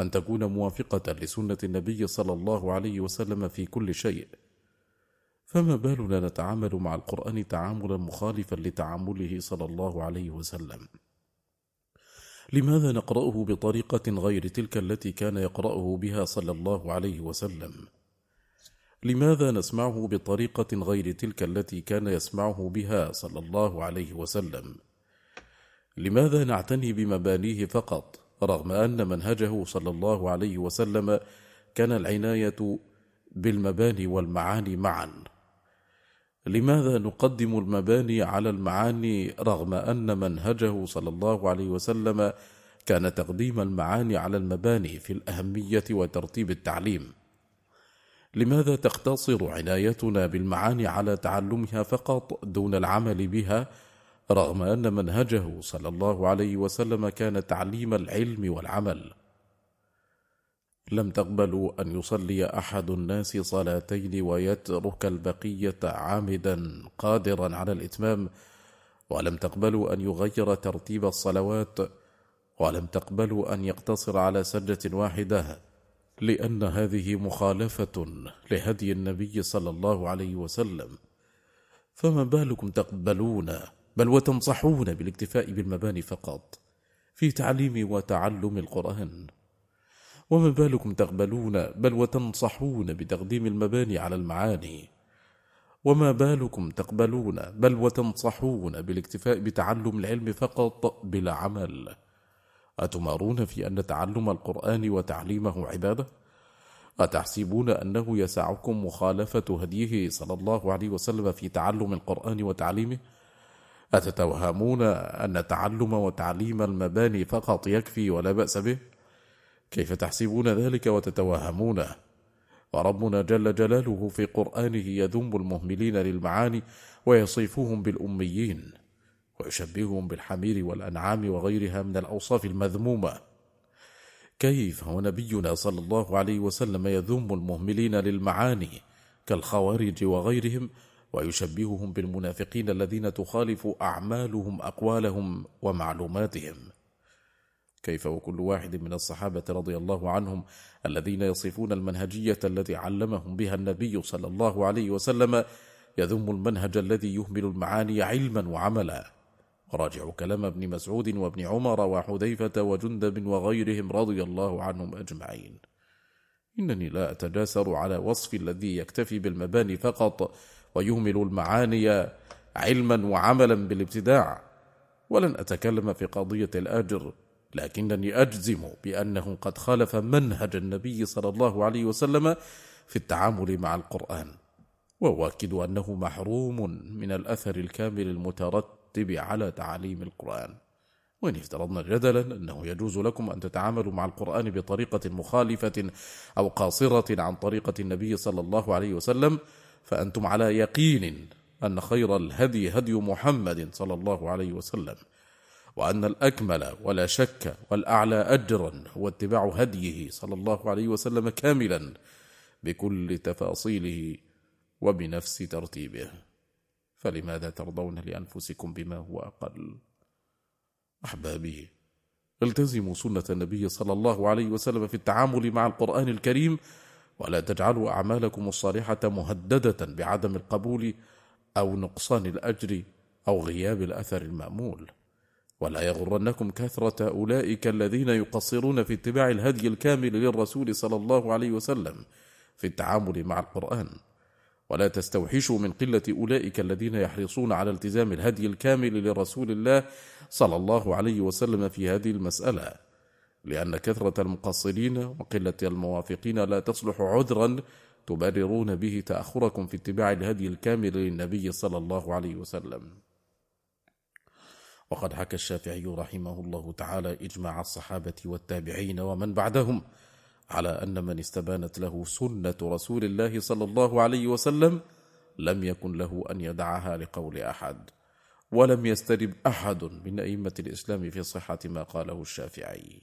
أن تكون موافقة لسنة النبي صلى الله عليه وسلم في كل شيء. فما بالنا نتعامل مع القرآن تعاملا مخالفا لتعامله صلى الله عليه وسلم. لماذا نقرأه بطريقة غير تلك التي كان يقرأه بها صلى الله عليه وسلم؟ لماذا نسمعه بطريقة غير تلك التي كان يسمعه بها صلى الله عليه وسلم؟ لماذا نعتني بمبانيه فقط رغم أن منهجه صلى الله عليه وسلم كان العناية بالمباني والمعاني معا؟ لماذا نقدم المباني على المعاني رغم أن منهجه صلى الله عليه وسلم كان تقديم المعاني على المباني في الأهمية وترتيب التعليم؟ لماذا تقتصر عنايتنا بالمعاني على تعلمها فقط دون العمل بها رغم أن منهجه صلى الله عليه وسلم كان تعليم العلم والعمل؟ لم تقبلوا أن يصلي أحد الناس صلاتين ويترك البقية عامدا قادرا على الإتمام ولم تقبلوا أن يغير ترتيب الصلوات ولم تقبلوا أن يقتصر على سجة واحدة لأن هذه مخالفة لهدي النبي صلى الله عليه وسلم. فما بالكم تقبلون بل وتنصحون بالاكتفاء بالمباني فقط في تعليم وتعلم القرآن؟ وما بالكم تقبلون بل وتنصحون بتقديم المباني على المعاني وما بالكم تقبلون بل وتنصحون بالاكتفاء بتعلم العلم فقط بلا عمل أتمارون في أن تعلم القرآن وتعليمه عبادة؟ أتحسبون أنه يسعكم مخالفة هديه صلى الله عليه وسلم في تعلم القرآن وتعليمه؟ أتتوهمون أن تعلم وتعليم المباني فقط يكفي ولا بأس به؟ كيف تحسبون ذلك وتتوهمونه؟ وربنا جل جلاله في قرآنه يذم المهملين للمعاني ويصفهم بالأميين ويشبههم بالحمير والأنعام وغيرها من الأوصاف المذمومة كيف ونبينا صلى الله عليه وسلم يذم المهملين للمعاني كالخوارج وغيرهم ويشبههم بالمنافقين الذين تخالف أعمالهم أقوالهم ومعلوماتهم كيف وكل واحد من الصحابة رضي الله عنهم الذين يصفون المنهجية التي علمهم بها النبي صلى الله عليه وسلم يذم المنهج الذي يهمل المعاني علما وعملا. راجع كلام ابن مسعود وابن عمر وحذيفة وجندب وغيرهم رضي الله عنهم أجمعين. إنني لا أتجاسر على وصف الذي يكتفي بالمباني فقط ويهمل المعاني علما وعملا بالابتداع ولن أتكلم في قضية الآجر لكنني أجزم بأنه قد خالف منهج النبي صلى الله عليه وسلم في التعامل مع القرآن وأؤكد أنه محروم من الأثر الكامل المترتب على تعاليم القرآن. وإن افترضنا جدلا أنه يجوز لكم أن تتعاملوا مع القرآن بطريقة مخالفة أو قاصرة عن طريقة النبي صلى الله عليه وسلم فأنتم على يقين أن خير الهدي هدي محمد صلى الله عليه وسلم. وأن الأكمل ولا شك والأعلى أجرا هو اتباع هديه صلى الله عليه وسلم كاملا بكل تفاصيله وبنفس ترتيبه. فلماذا ترضون لأنفسكم بما هو أقل؟ أحبابي التزموا سنة النبي صلى الله عليه وسلم في التعامل مع القرآن الكريم ولا تجعلوا أعمالكم الصالحة مهددة بعدم القبول أو نقصان الأجر أو غياب الأثر المأمول. ولا يغرنكم كثرة أولئك الذين يقصرون في اتباع الهدي الكامل للرسول صلى الله عليه وسلم في التعامل مع القرآن. ولا تستوحشوا من قلة أولئك الذين يحرصون على التزام الهدي الكامل لرسول الله صلى الله عليه وسلم في هذه المسألة لأن كثرة المقصرين وقلة الموافقين لا تصلح عذرا تبررون به تأخركم في اتباع الهدي الكامل للنبي صلى الله عليه وسلم. وقد حكى الشافعي رحمه الله تعالى إجماع الصحابة والتابعين ومن بعدهم على أن من استبانت له سنة رسول الله صلى الله عليه وسلم لم يكن له أن يدعها لقول أحد ولم يسترب أحد من أئمة الإسلام في صحة ما قاله الشافعي.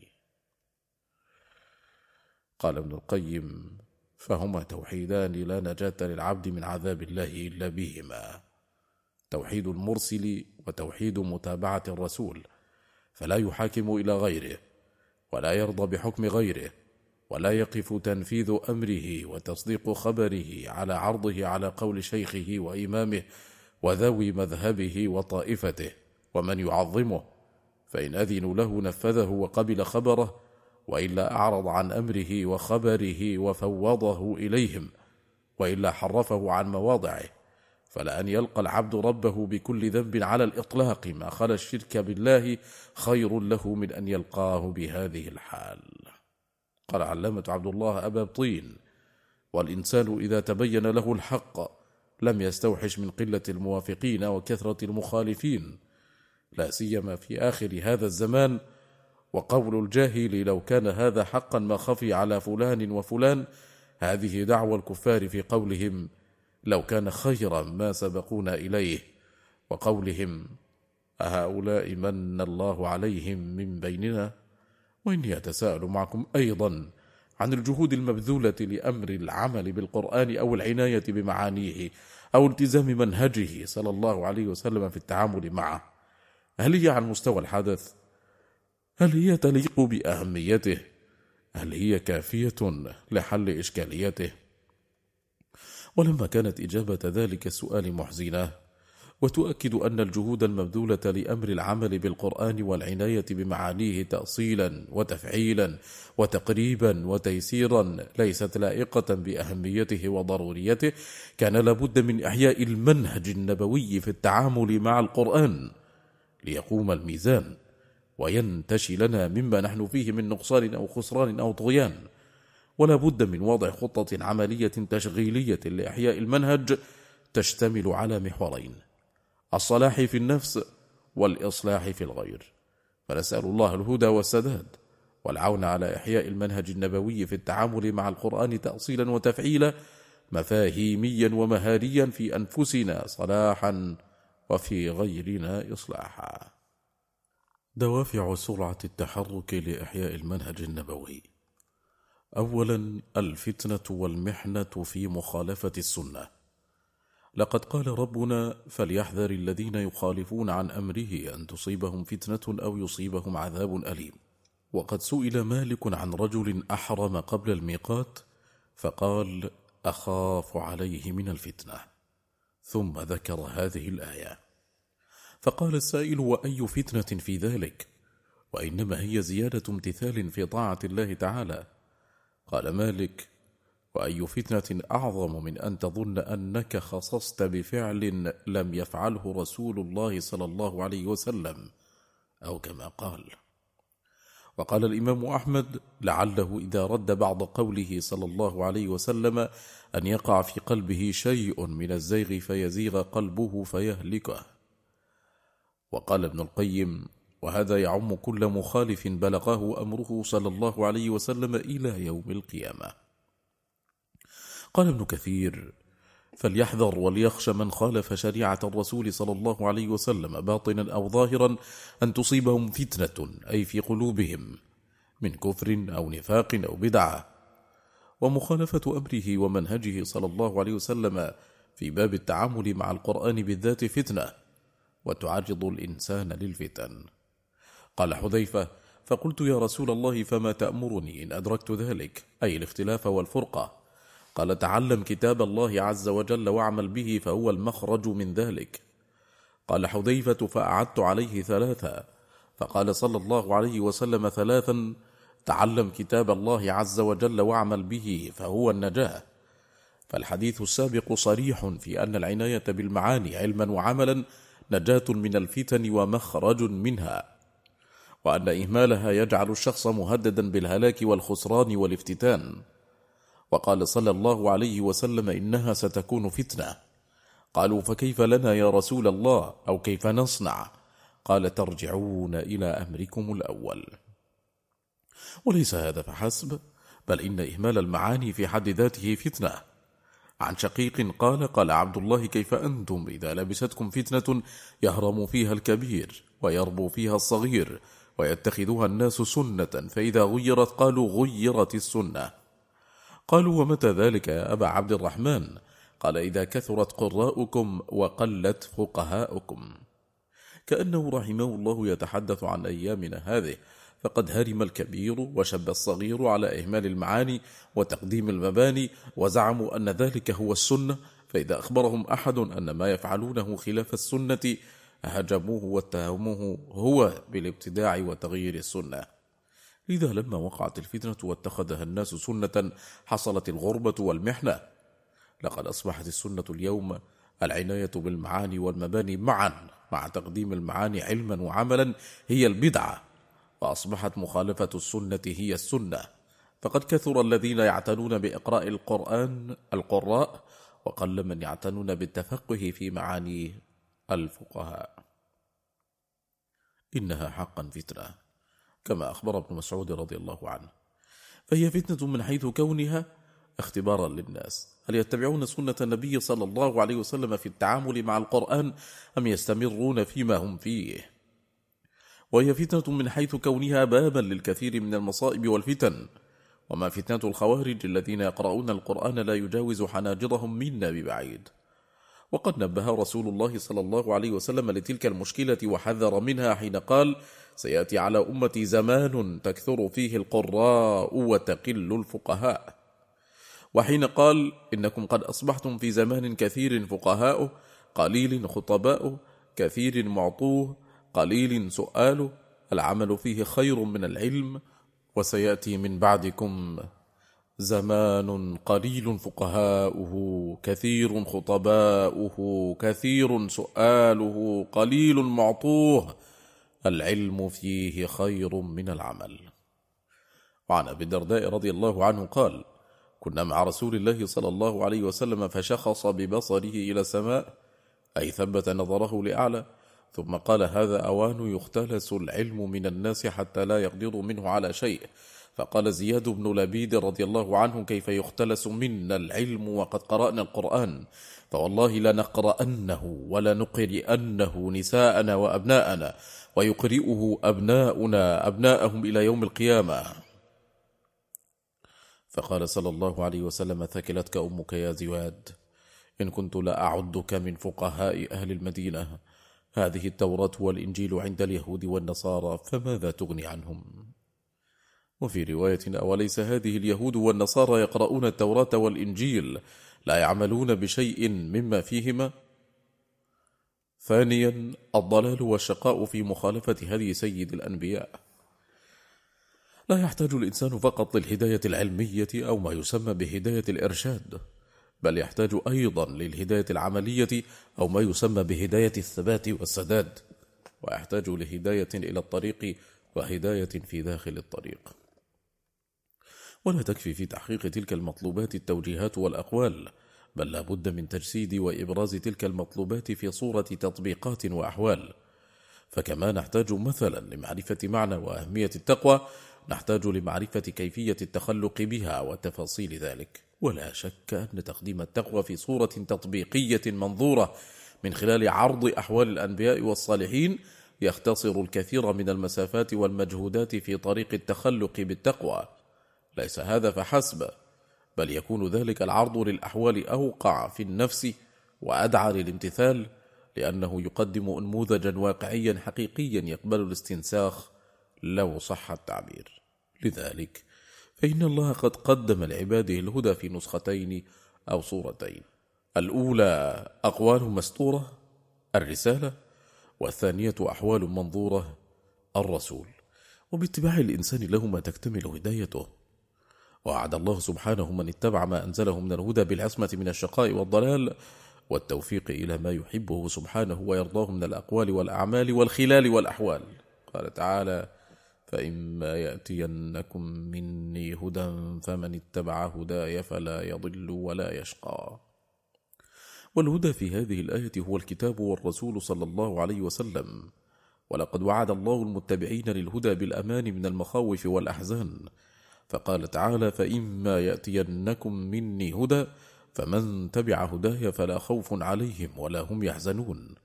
قال ابن القيم فهما توحيدان لا نجاة للعبد من عذاب الله إلا بهما. توحيد المرسل وتوحيد متابعة الرسول فلا يحاكم إلى غيره ولا يرضى بحكم غيره ولا يقف تنفيذ أمره وتصديق خبره على عرضه على قول شيخه وإمامه وذوي مذهبه وطائفته ومن يعظمه فإن أذنوا له نفذه وقبل خبره وإلا أعرض عن أمره وخبره وفوضه إليهم وإلا حرفه عن مواضعه. فلأن يلقى العبد ربه بكل ذنب على الإطلاق ما خلا الشرك بالله خير له من أن يلقاه بهذه الحال. قال علامة عبد الله أبا طين والإنسان إذا تبين له الحق لم يستوحش من قلة الموافقين وكثرة المخالفين لا سيما في آخر هذا الزمان. وقول الجاهل لو كان هذا حقا ما خفي على فلان وفلان هذه دعوى الكفار في قولهم لو كان خيرا ما سبقونا إليه وقولهم أهؤلاء من الله عليهم من بيننا وإني أتساءل معكم أيضا عن الجهود المبذولة لأمر العمل بالقرآن أو العناية بمعانيه أو التزام منهجه صلى الله عليه وسلم في التعامل معه هل هي عن مستوى الحدث هل هي تليق بأهميته؟ هل هي كافية لحل إشكاليته؟ ولما كانت إجابة ذلك السؤال محزنة. وتؤكد أن الجهود المبذولة لأمر العمل بالقرآن والعناية بمعانيه تأصيلا وتفعيلا وتقريبا وتيسيرا ليست لائقة بأهميته وضروريته كان لابد من إحياء المنهج النبوي في التعامل مع القرآن ليقوم الميزان وينتشي لنا مما نحن فيه من نقصان أو خسران أو طغيان. ولا بد من وضع خطة عملية تشغيلية لإحياء المنهج تشتمل على محورين الصلاح في النفس والإصلاح في الغير. فنسأل الله الهدى والسداد والعون على إحياء المنهج النبوي في التعامل مع القرآن تأصيلا وتفعيلا مفاهيميا ومهاريا في أنفسنا صلاحا وفي غيرنا إصلاحا. دوافع سرعة التحرك لإحياء المنهج النبوي أولا الفتنة والمحنة في مخالفة السنة. لقد قال ربنا فليحذر الذين يخالفون عن أمره أن تصيبهم فتنة أو يصيبهم عذاب أليم. وقد سئل مالك عن رجل أحرم قبل الميقات فقال أخاف عليه من الفتنة. ثم ذكر هذه الآية. فقال السائل وأي فتنة في ذلك؟ وإنما هي زيادة امتثال في طاعة الله تعالى. قال مالك وأي فتنة أعظم من أن تظن أنك خصصت بفعل لم يفعله رسول الله صلى الله عليه وسلم أو كما قال. وقال الإمام أحمد لعله إذا رد بعض قوله صلى الله عليه وسلم أن يقع في قلبه شيء من الزيغ فيزيغ قلبه فيهلكه. وقال ابن القيم وهذا يعم كل مخالف بلغه أمره صلى الله عليه وسلم إلى يوم القيامة. قال ابن كثير فليحذر وليخش من خالف شريعة الرسول صلى الله عليه وسلم باطنا أو ظاهرا أن تصيبهم فتنة أي في قلوبهم من كفر أو نفاق أو بدعة. ومخالفة أمره ومنهجه صلى الله عليه وسلم في باب التعامل مع القرآن بالذات فتنة وتعرض الإنسان للفتن. قال حذيفة فقلت يا رسول الله فما تأمرني إن أدركت ذلك؟ أي الاختلاف والفرقة. قال تعلم كتاب الله عز وجل واعمل به فهو المخرج من ذلك. قال حذيفة فأعدت عليه ثلاثا فقال صلى الله عليه وسلم ثلاثا تعلم كتاب الله عز وجل واعمل به فهو النجاة. فالحديث السابق صريح في أن العناية بالمعاني علما وعملا نجاة من الفتن ومخرج منها. وأن إهمالها يجعل الشخص مهددا بالهلاك والخسران والافتتان. وقال صلى الله عليه وسلم إنها ستكون فتنة. قالوا فكيف لنا يا رسول الله؟ أو كيف نصنع؟ قال ترجعون إلى أمركم الأول. وليس هذا فحسب بل إن إهمال المعاني في حد ذاته فتنة. عن شقيق قال قال عبد الله كيف أنتم إذا لبستكم فتنة يهرم فيها الكبير ويربو فيها الصغير ويتخذها الناس سنة فإذا غيرت قالوا غيرت السنة. قالوا ومتى ذلك يا أبا عبد الرحمن؟ قال إذا كثرت قراءكم وقلت فقهاؤكم. كأنه رحمه الله يتحدث عن أيامنا هذه فقد هرم الكبير وشب الصغير على إهمال المعاني وتقديم المباني وزعموا أن ذلك هو السنة فإذا أخبرهم أحد أن ما يفعلونه خلاف السنة هجموه واتهموه هو بالابتداع وتغيير السنة. لذا لما وقعت الفتنة واتخذها الناس سنة حصلت الغربة والمحنة. لقد أصبحت السنة اليوم العناية بالمعاني والمباني معا مع تقديم المعاني علما وعملا هي البدعة. وأصبحت مخالفة السنة هي السنة. فقد كثر الذين يعتنون بإقراء القرآن القراء وقل من يعتنون بالتفقه في معاني الفقهاء. إنها حقا فتنة كما أخبر ابن مسعود رضي الله عنه. فهي فتنة من حيث كونها اختبارا للناس. هل يتبعون سنة النبي صلى الله عليه وسلم في التعامل مع القرآن أم يستمرون فيما هم فيه؟ وهي فتنة من حيث كونها بابا للكثير من المصائب والفتن. وما فتنة الخوارج الذين يقرؤون القرآن لا يجاوز حناجرهم منا ببعيد. وقد نبه رسول الله صلى الله عليه وسلم لتلك المشكلة وحذر منها حين قال سيأتي على أمتي زمان تكثر فيه القراء وتقل الفقهاء وحين قال إنكم قد أصبحتم في زمان كثير فقهاء قليل خطباء كثير معطوه قليل سؤال العمل فيه خير من العلم وسيأتي من بعدكم زمان قليل فقهاؤه كثير خطباؤه كثير سؤاله قليل معطوه. العلم فيه خير من العمل. وعن أبي الدرداء رضي الله عنه قال كنا مع رسول الله صلى الله عليه وسلم فشخص ببصره إلى السماء أي ثبت نظره لأعلى ثم قال هذا أوان يختلس العلم من الناس حتى لا يقدر منه على شيء. فقال زياد بن لبيد رضي الله عنه كيف يختلس منا العلم وقد قرأنا القرآن؟ فوالله لنقرأنه ولنقرئنه نساءنا وأبناءنا ويقرئه أبناؤنا أبناءهم إلى يوم القيامة. فقال صلى الله عليه وسلم ثكلتك أمك يا زواد إن كنت لأعدك من فقهاء أهل المدينة. هذه التوراة والإنجيل عند اليهود والنصارى فماذا تغني عنهم؟ وفي رواية أوليس هذه اليهود والنصارى يقرؤون التوراة والإنجيل لا يعملون بشيء مما فيهما؟ ثانيا الضلال والشقاء في مخالفة هدي سيد الأنبياء لا يحتاج الإنسان فقط للهداية العلمية أو ما يسمى بهداية الإرشاد بل يحتاج أيضا للهداية العملية أو ما يسمى بهداية الثبات والسداد ويحتاج لهداية إلى الطريق وهداية في داخل الطريق ولا تكفي في تحقيق تلك المطلوبات التوجيهات والأقوال بل لا بد من تجسيد وإبراز تلك المطلوبات في صورة تطبيقات وأحوال. فكما نحتاج مثلا لمعرفة معنى وأهمية التقوى نحتاج لمعرفة كيفية التخلق بها وتفاصيل ذلك. ولا شك أن تقديم التقوى في صورة تطبيقية منظورة من خلال عرض أحوال الأنبياء والصالحين يختصر الكثير من المسافات والمجهودات في طريق التخلق بالتقوى. ليس هذا فحسب بل يكون ذلك العرض للأحوال أوقع في النفس وأدعى للامتثال لأنه يقدم أنموذجا واقعيا حقيقيا يقبل الاستنساخ لو صح التعبير. لذلك فإن الله قد قدم لعباده الهدى في نسختين أو صورتين. الأولى أقوال مستورة الرسالة والثانية أحوال منظورة الرسول. وباتباع الإنسان لهما تكتمل هدايته. وعد الله سبحانه من اتبع ما أنزله من الهدى بالعصمة من الشقاء والضلال والتوفيق إلى ما يحبه سبحانه ويرضاه من الأقوال والأعمال والخلال والأحوال. قال تعالى فإما يأتينكم مني هدى فمن اتبع هداي فلا يضل ولا يشقى. والهدى في هذه الآية هو الكتاب والرسول صلى الله عليه وسلم. ولقد وعد الله المتبعين للهدى بالأمان من المخاوف والأحزان. فقال تعالى فإما يأتينكم مني هدى فمن تبع هداي فلا خوف عليهم ولا هم يحزنون.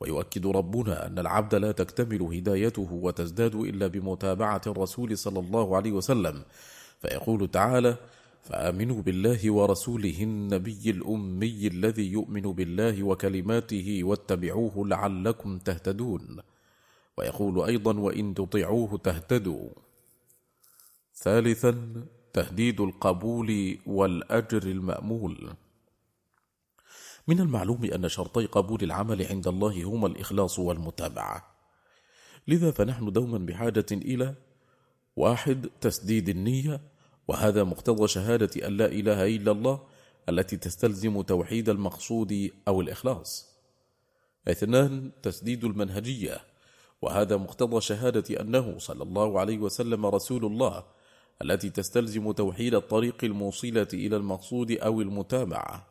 ويؤكد ربنا أن العبد لا تكتمل هدايته وتزداد إلا بمتابعة الرسول صلى الله عليه وسلم. فيقول تعالى فآمنوا بالله ورسوله النبي الأمي الذي يؤمن بالله وكلماته واتبعوه لعلكم تهتدون. ويقول أيضا وإن تطيعوه تهتدوا. ثالثا تهديد القبول والأجر المأمول. من المعلوم أن شرطي قبول العمل عند الله هما الإخلاص والمتابعة. لذا فنحن دوما بحاجة إلى واحد تسديد النية وهذا مقتضى شهادة أن لا إله إلا الله التي تستلزم توحيد المقصود أو الإخلاص. اثنان تسديد المنهجية وهذا مقتضى شهادة أنه صلى الله عليه وسلم رسول الله التي تستلزم توحيد الطريق الموصلة إلى المقصود أو المتابعة.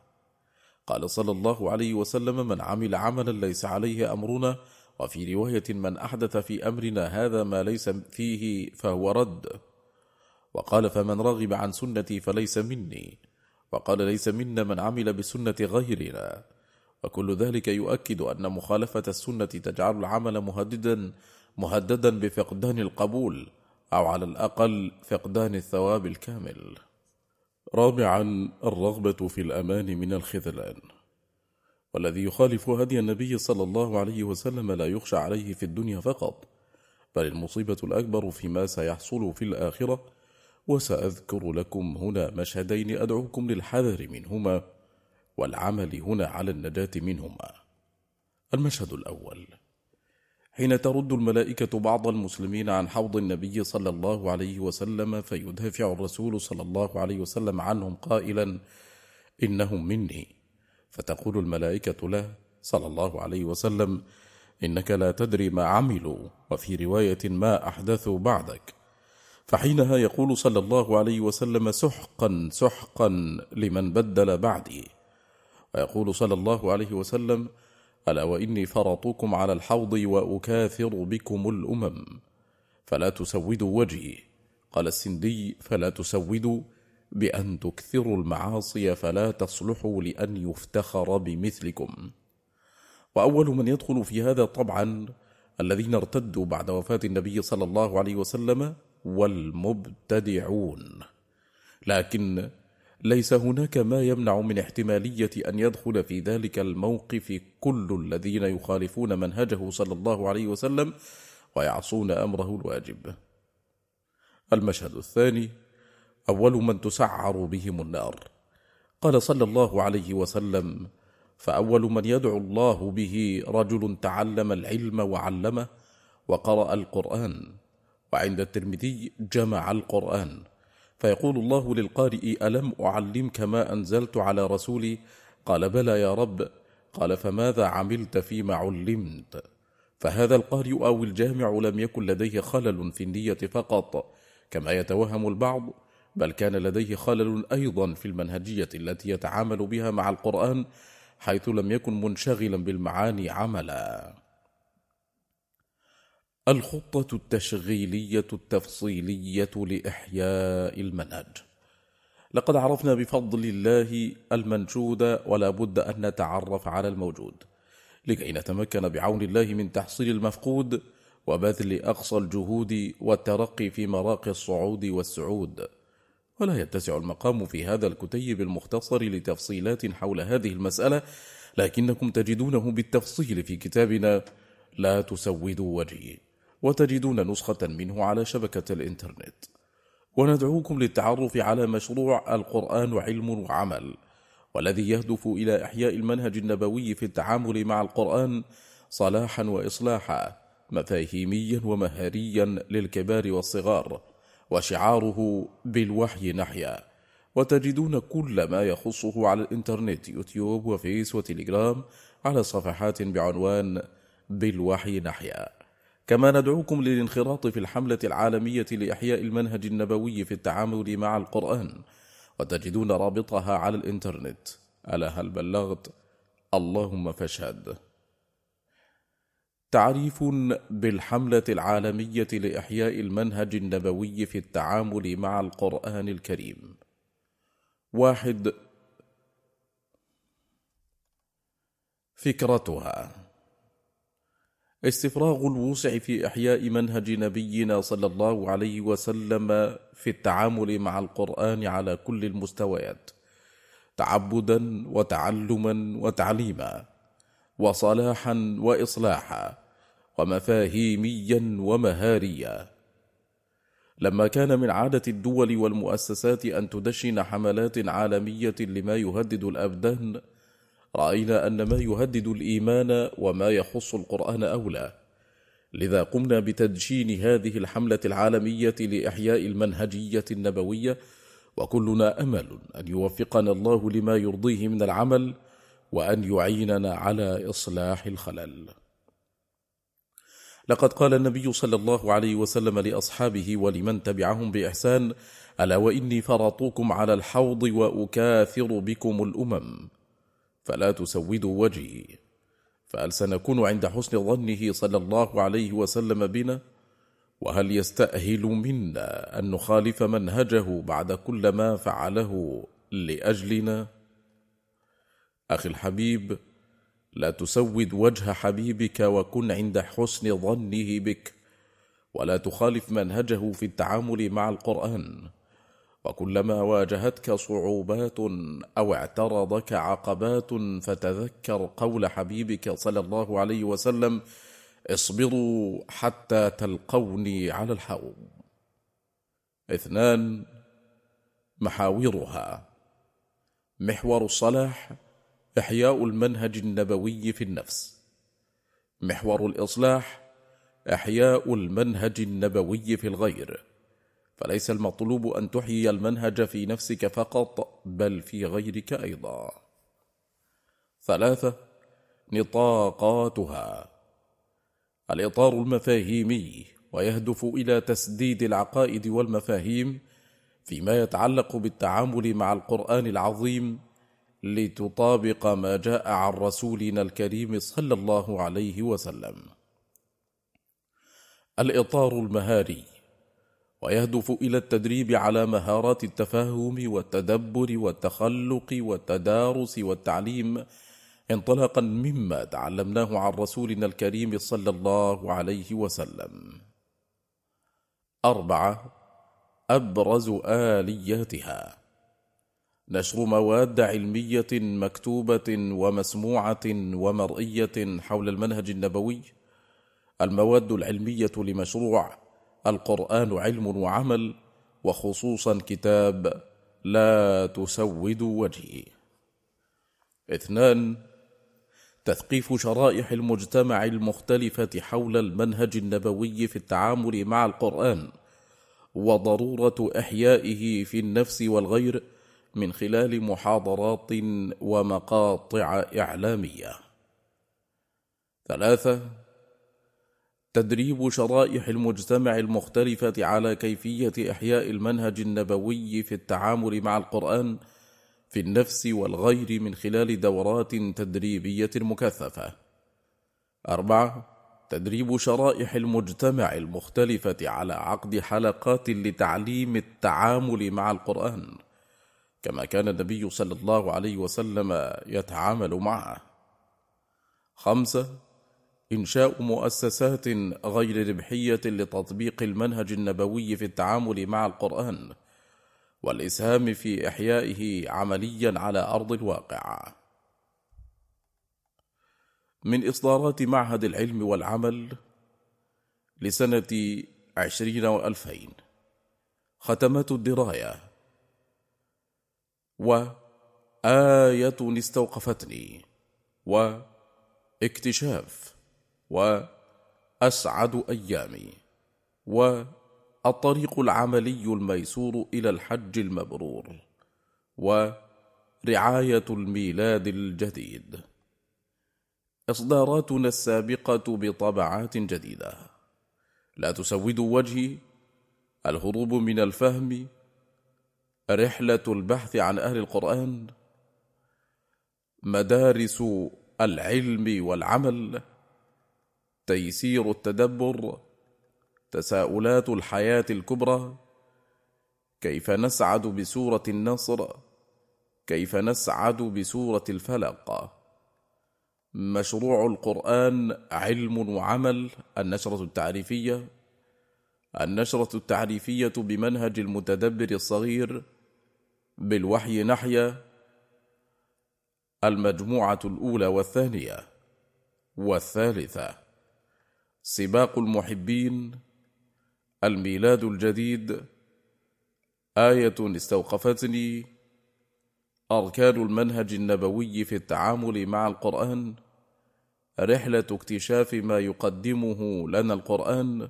قال صلى الله عليه وسلم من عمل عملا ليس عليه أمرنا وفي رواية من أحدث في أمرنا هذا ما ليس فيه فهو رد. وقال فمن رغب عن سنتي فليس مني. وقال ليس منا من عمل بسنة غيرنا. وكل ذلك يؤكد أن مخالفة السنة تجعل العمل مهددا مهددا بفقدان القبول. أو على الأقل فقدان الثواب الكامل. رابعا الرغبة في الأمان من الخذلان. والذي يخالف هدي النبي صلى الله عليه وسلم لا يخشى عليه في الدنيا فقط بل المصيبة الأكبر فيما سيحصل في الآخرة. وسأذكر لكم هنا مشهدين أدعوكم للحذر منهما والعمل هنا على النجاة منهما. المشهد الأول. حين ترد الملائكة بعض المسلمين عن حوض النبي صلى الله عليه وسلم فيدافع الرسول صلى الله عليه وسلم عنهم قائلا إنهم مني. فتقول الملائكة له صلى الله عليه وسلم إنك لا تدري ما عملوا وفي رواية ما أحدثوا بعدك. فحينها يقول صلى الله عليه وسلم سحقا سحقا لمن بدل بعدي. ويقول صلى الله عليه وسلم ألا وإني فرطكم على الحوض وأكاثر بكم الأمم فلا تسودوا وجهي. قال السندي فلا تسودوا بأن تكثروا المعاصي فلا تصلحوا لأن يفتخر بمثلكم. وأول من يدخل في هذا طبعا الذين ارتدوا بعد وفاة النبي صلى الله عليه وسلم والمبتدعون. لكن ليس هناك ما يمنع من احتمالية أن يدخل في ذلك الموقف كل الذين يخالفون منهجه صلى الله عليه وسلم ويعصون أمره الواجب. المشهد الثاني أول من تسعر بهم النار. قال صلى الله عليه وسلم فأول من يدعو الله به رجل تعلم العلم وعلمه وقرأ القرآن وعند الترمذي جمع القرآن. فيقول الله للقارئ ألم أعلمك ما أنزلت على رسولي؟ قال بلى يا رب. قال فماذا عملت فيما علمت؟ فهذا القارئ أو الجامع لم يكن لديه خلل في النية فقط كما يتوهم البعض بل كان لديه خلل أيضا في المنهجية التي يتعامل بها مع القرآن حيث لم يكن منشغلا بالمعاني عملا. الخطة التشغيلية التفصيلية لإحياء المنهج. لقد عرفنا بفضل الله المنشود ولا بد أن نتعرف على الموجود. لكي نتمكن بعون الله من تحصيل المفقود وبذل أقصى الجهود والترقي في مراقي الصعود والسعود. ولا يتسع المقام في هذا الكتيب المختصر لتفصيلات حول هذه المسألة لكنكم تجدونه بالتفصيل في كتابنا لا تسودوا وجهي. وتجدون نسخة منه على شبكة الإنترنت. وندعوكم للتعرف على مشروع القرآن علم وعمل والذي يهدف إلى إحياء المنهج النبوي في التعامل مع القرآن صلاحا وإصلاحا مفاهيميا ومهاريا للكبار والصغار وشعاره بالوحي نحيا. وتجدون كل ما يخصه على الإنترنت يوتيوب وفيس وتليجرام على صفحات بعنوان بالوحي نحيا. كما ندعوكم للانخراط في الحملة العالمية لإحياء المنهج النبوي في التعامل مع القرآن وتجدون رابطها على الإنترنت. ألا هل بلغت؟ اللهم فاشهد. تعريف بالحملة العالمية لإحياء المنهج النبوي في التعامل مع القرآن الكريم. واحد. فكرتها. استفراغ الوسع في إحياء منهج نبينا صلى الله عليه وسلم في التعامل مع القرآن على كل المستويات تعبدا وتعلما وتعليما وصلاحا واصلاحا ومفاهيميا ومهاريا. لما كان من عادة الدول والمؤسسات أن تدشن حملات عالمية لما يهدد الأبدان رأينا أن ما يهدد الإيمان وما يخص القرآن أولى. لذا قمنا بتدشين هذه الحملة العالمية لإحياء المنهجية النبوية وكلنا أمل أن يوفقنا الله لما يرضيه من العمل وأن يعيننا على إصلاح الخلل. لقد قال النبي صلى الله عليه وسلم لأصحابه ولمن تبعهم بإحسان ألا وإني فرطوكم على الحوض وأكاثر بكم الأمم فلا تسودوا وجهي. فهل سنكون عند حسن ظنه صلى الله عليه وسلم بنا؟ وهل يستأهل منا أن نخالف منهجه بعد كل ما فعله لأجلنا؟ أخي الحبيب لا تسود وجه حبيبك وكن عند حسن ظنه بك ولا تخالف منهجه في التعامل مع القرآن. وكلما واجهتك صعوبات أو اعترضك عقبات فتذكر قول حبيبك صلى الله عليه وسلم اصبروا حتى تلقوني على الحوض. اثنان محاورها. محور الصلاح إحياء المنهج النبوي في النفس. محور الإصلاح إحياء المنهج النبوي في الغير. فليس المطلوب أن تحيي المنهج في نفسك فقط بل في غيرك أيضا. ثلاثة نطاقاتها. الإطار المفاهيمي ويهدف إلى تسديد العقائد والمفاهيم فيما يتعلق بالتعامل مع القرآن العظيم لتطابق ما جاء عن رسولنا الكريم صلى الله عليه وسلم. الإطار المهاري. ويهدف إلى التدريب على مهارات التفاهم والتدبر والتخلق والتدارس والتعليم. انطلاقا مما تعلمناه عن رسولنا الكريم صلى الله عليه وسلم. أربعة أبرز آلياتها. نشر مواد علمية مكتوبة ومسموعة ومرئية حول المنهج النبوي. المواد العلمية لمشروع القرآن علم وعمل وخصوصا كتاب لا تسود وجهي. اثنان تثقيف شرائح المجتمع المختلفة حول المنهج النبوي في التعامل مع القرآن وضرورة إحيائه في النفس والغير من خلال محاضرات ومقاطع إعلامية. ثلاثة تدريب شرائح المجتمع المختلفة على كيفية إحياء المنهج النبوي في التعامل مع القرآن في النفس والغير من خلال دورات تدريبية مكثفة. أربعة تدريب شرائح المجتمع المختلفة على عقد حلقات لتعليم التعامل مع القرآن كما كان النبي صلى الله عليه وسلم يتعامل معه. خمسة إنشاء مؤسسات غير ربحية لتطبيق المنهج النبوي في التعامل مع القرآن والإسهام في إحيائه عمليا على أرض الواقع. من إصدارات معهد العلم والعمل لسنة عشرين وألفين ختمات الدراية وايه استوقفتني واكتشاف وأسعد أيامي والطريق العملي الميسور إلى الحج المبرور ورعاية الميلاد الجديد. إصداراتنا السابقة بطبعات جديدة. لا تسود وجهي الهروب من الفهم رحلة البحث عن أهل القرآن مدارس العلم والعمل. تيسير التدبر تساؤلات الحياة الكبرى كيف نسعد بسورة النصر كيف نسعد بسورة الفلق. مشروع القرآن علم وعمل النشرة التعريفية النشرة التعريفية بمنهج المتدبر الصغير بالوحي نحيا المجموعة الأولى والثانية والثالثة. سباق المحبين الميلاد الجديد آية استوقفتني أركان المنهج النبوي في التعامل مع القرآن رحلة اكتشاف ما يقدمه لنا القرآن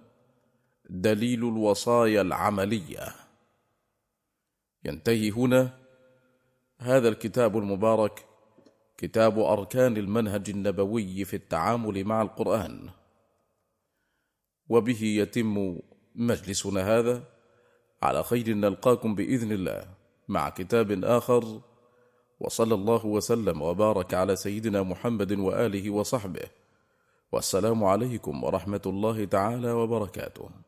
دليل الوصايا العملية. ينتهي هنا. هذا الكتاب المبارك كتاب أركان المنهج النبوي في التعامل مع القرآن. وبه يتم مجلسنا هذا. على خير نلقاكم بإذن الله مع كتاب آخر. وصلى الله وسلم وبارك على سيدنا محمد وآله وصحبه. والسلام عليكم ورحمة الله تعالى وبركاته.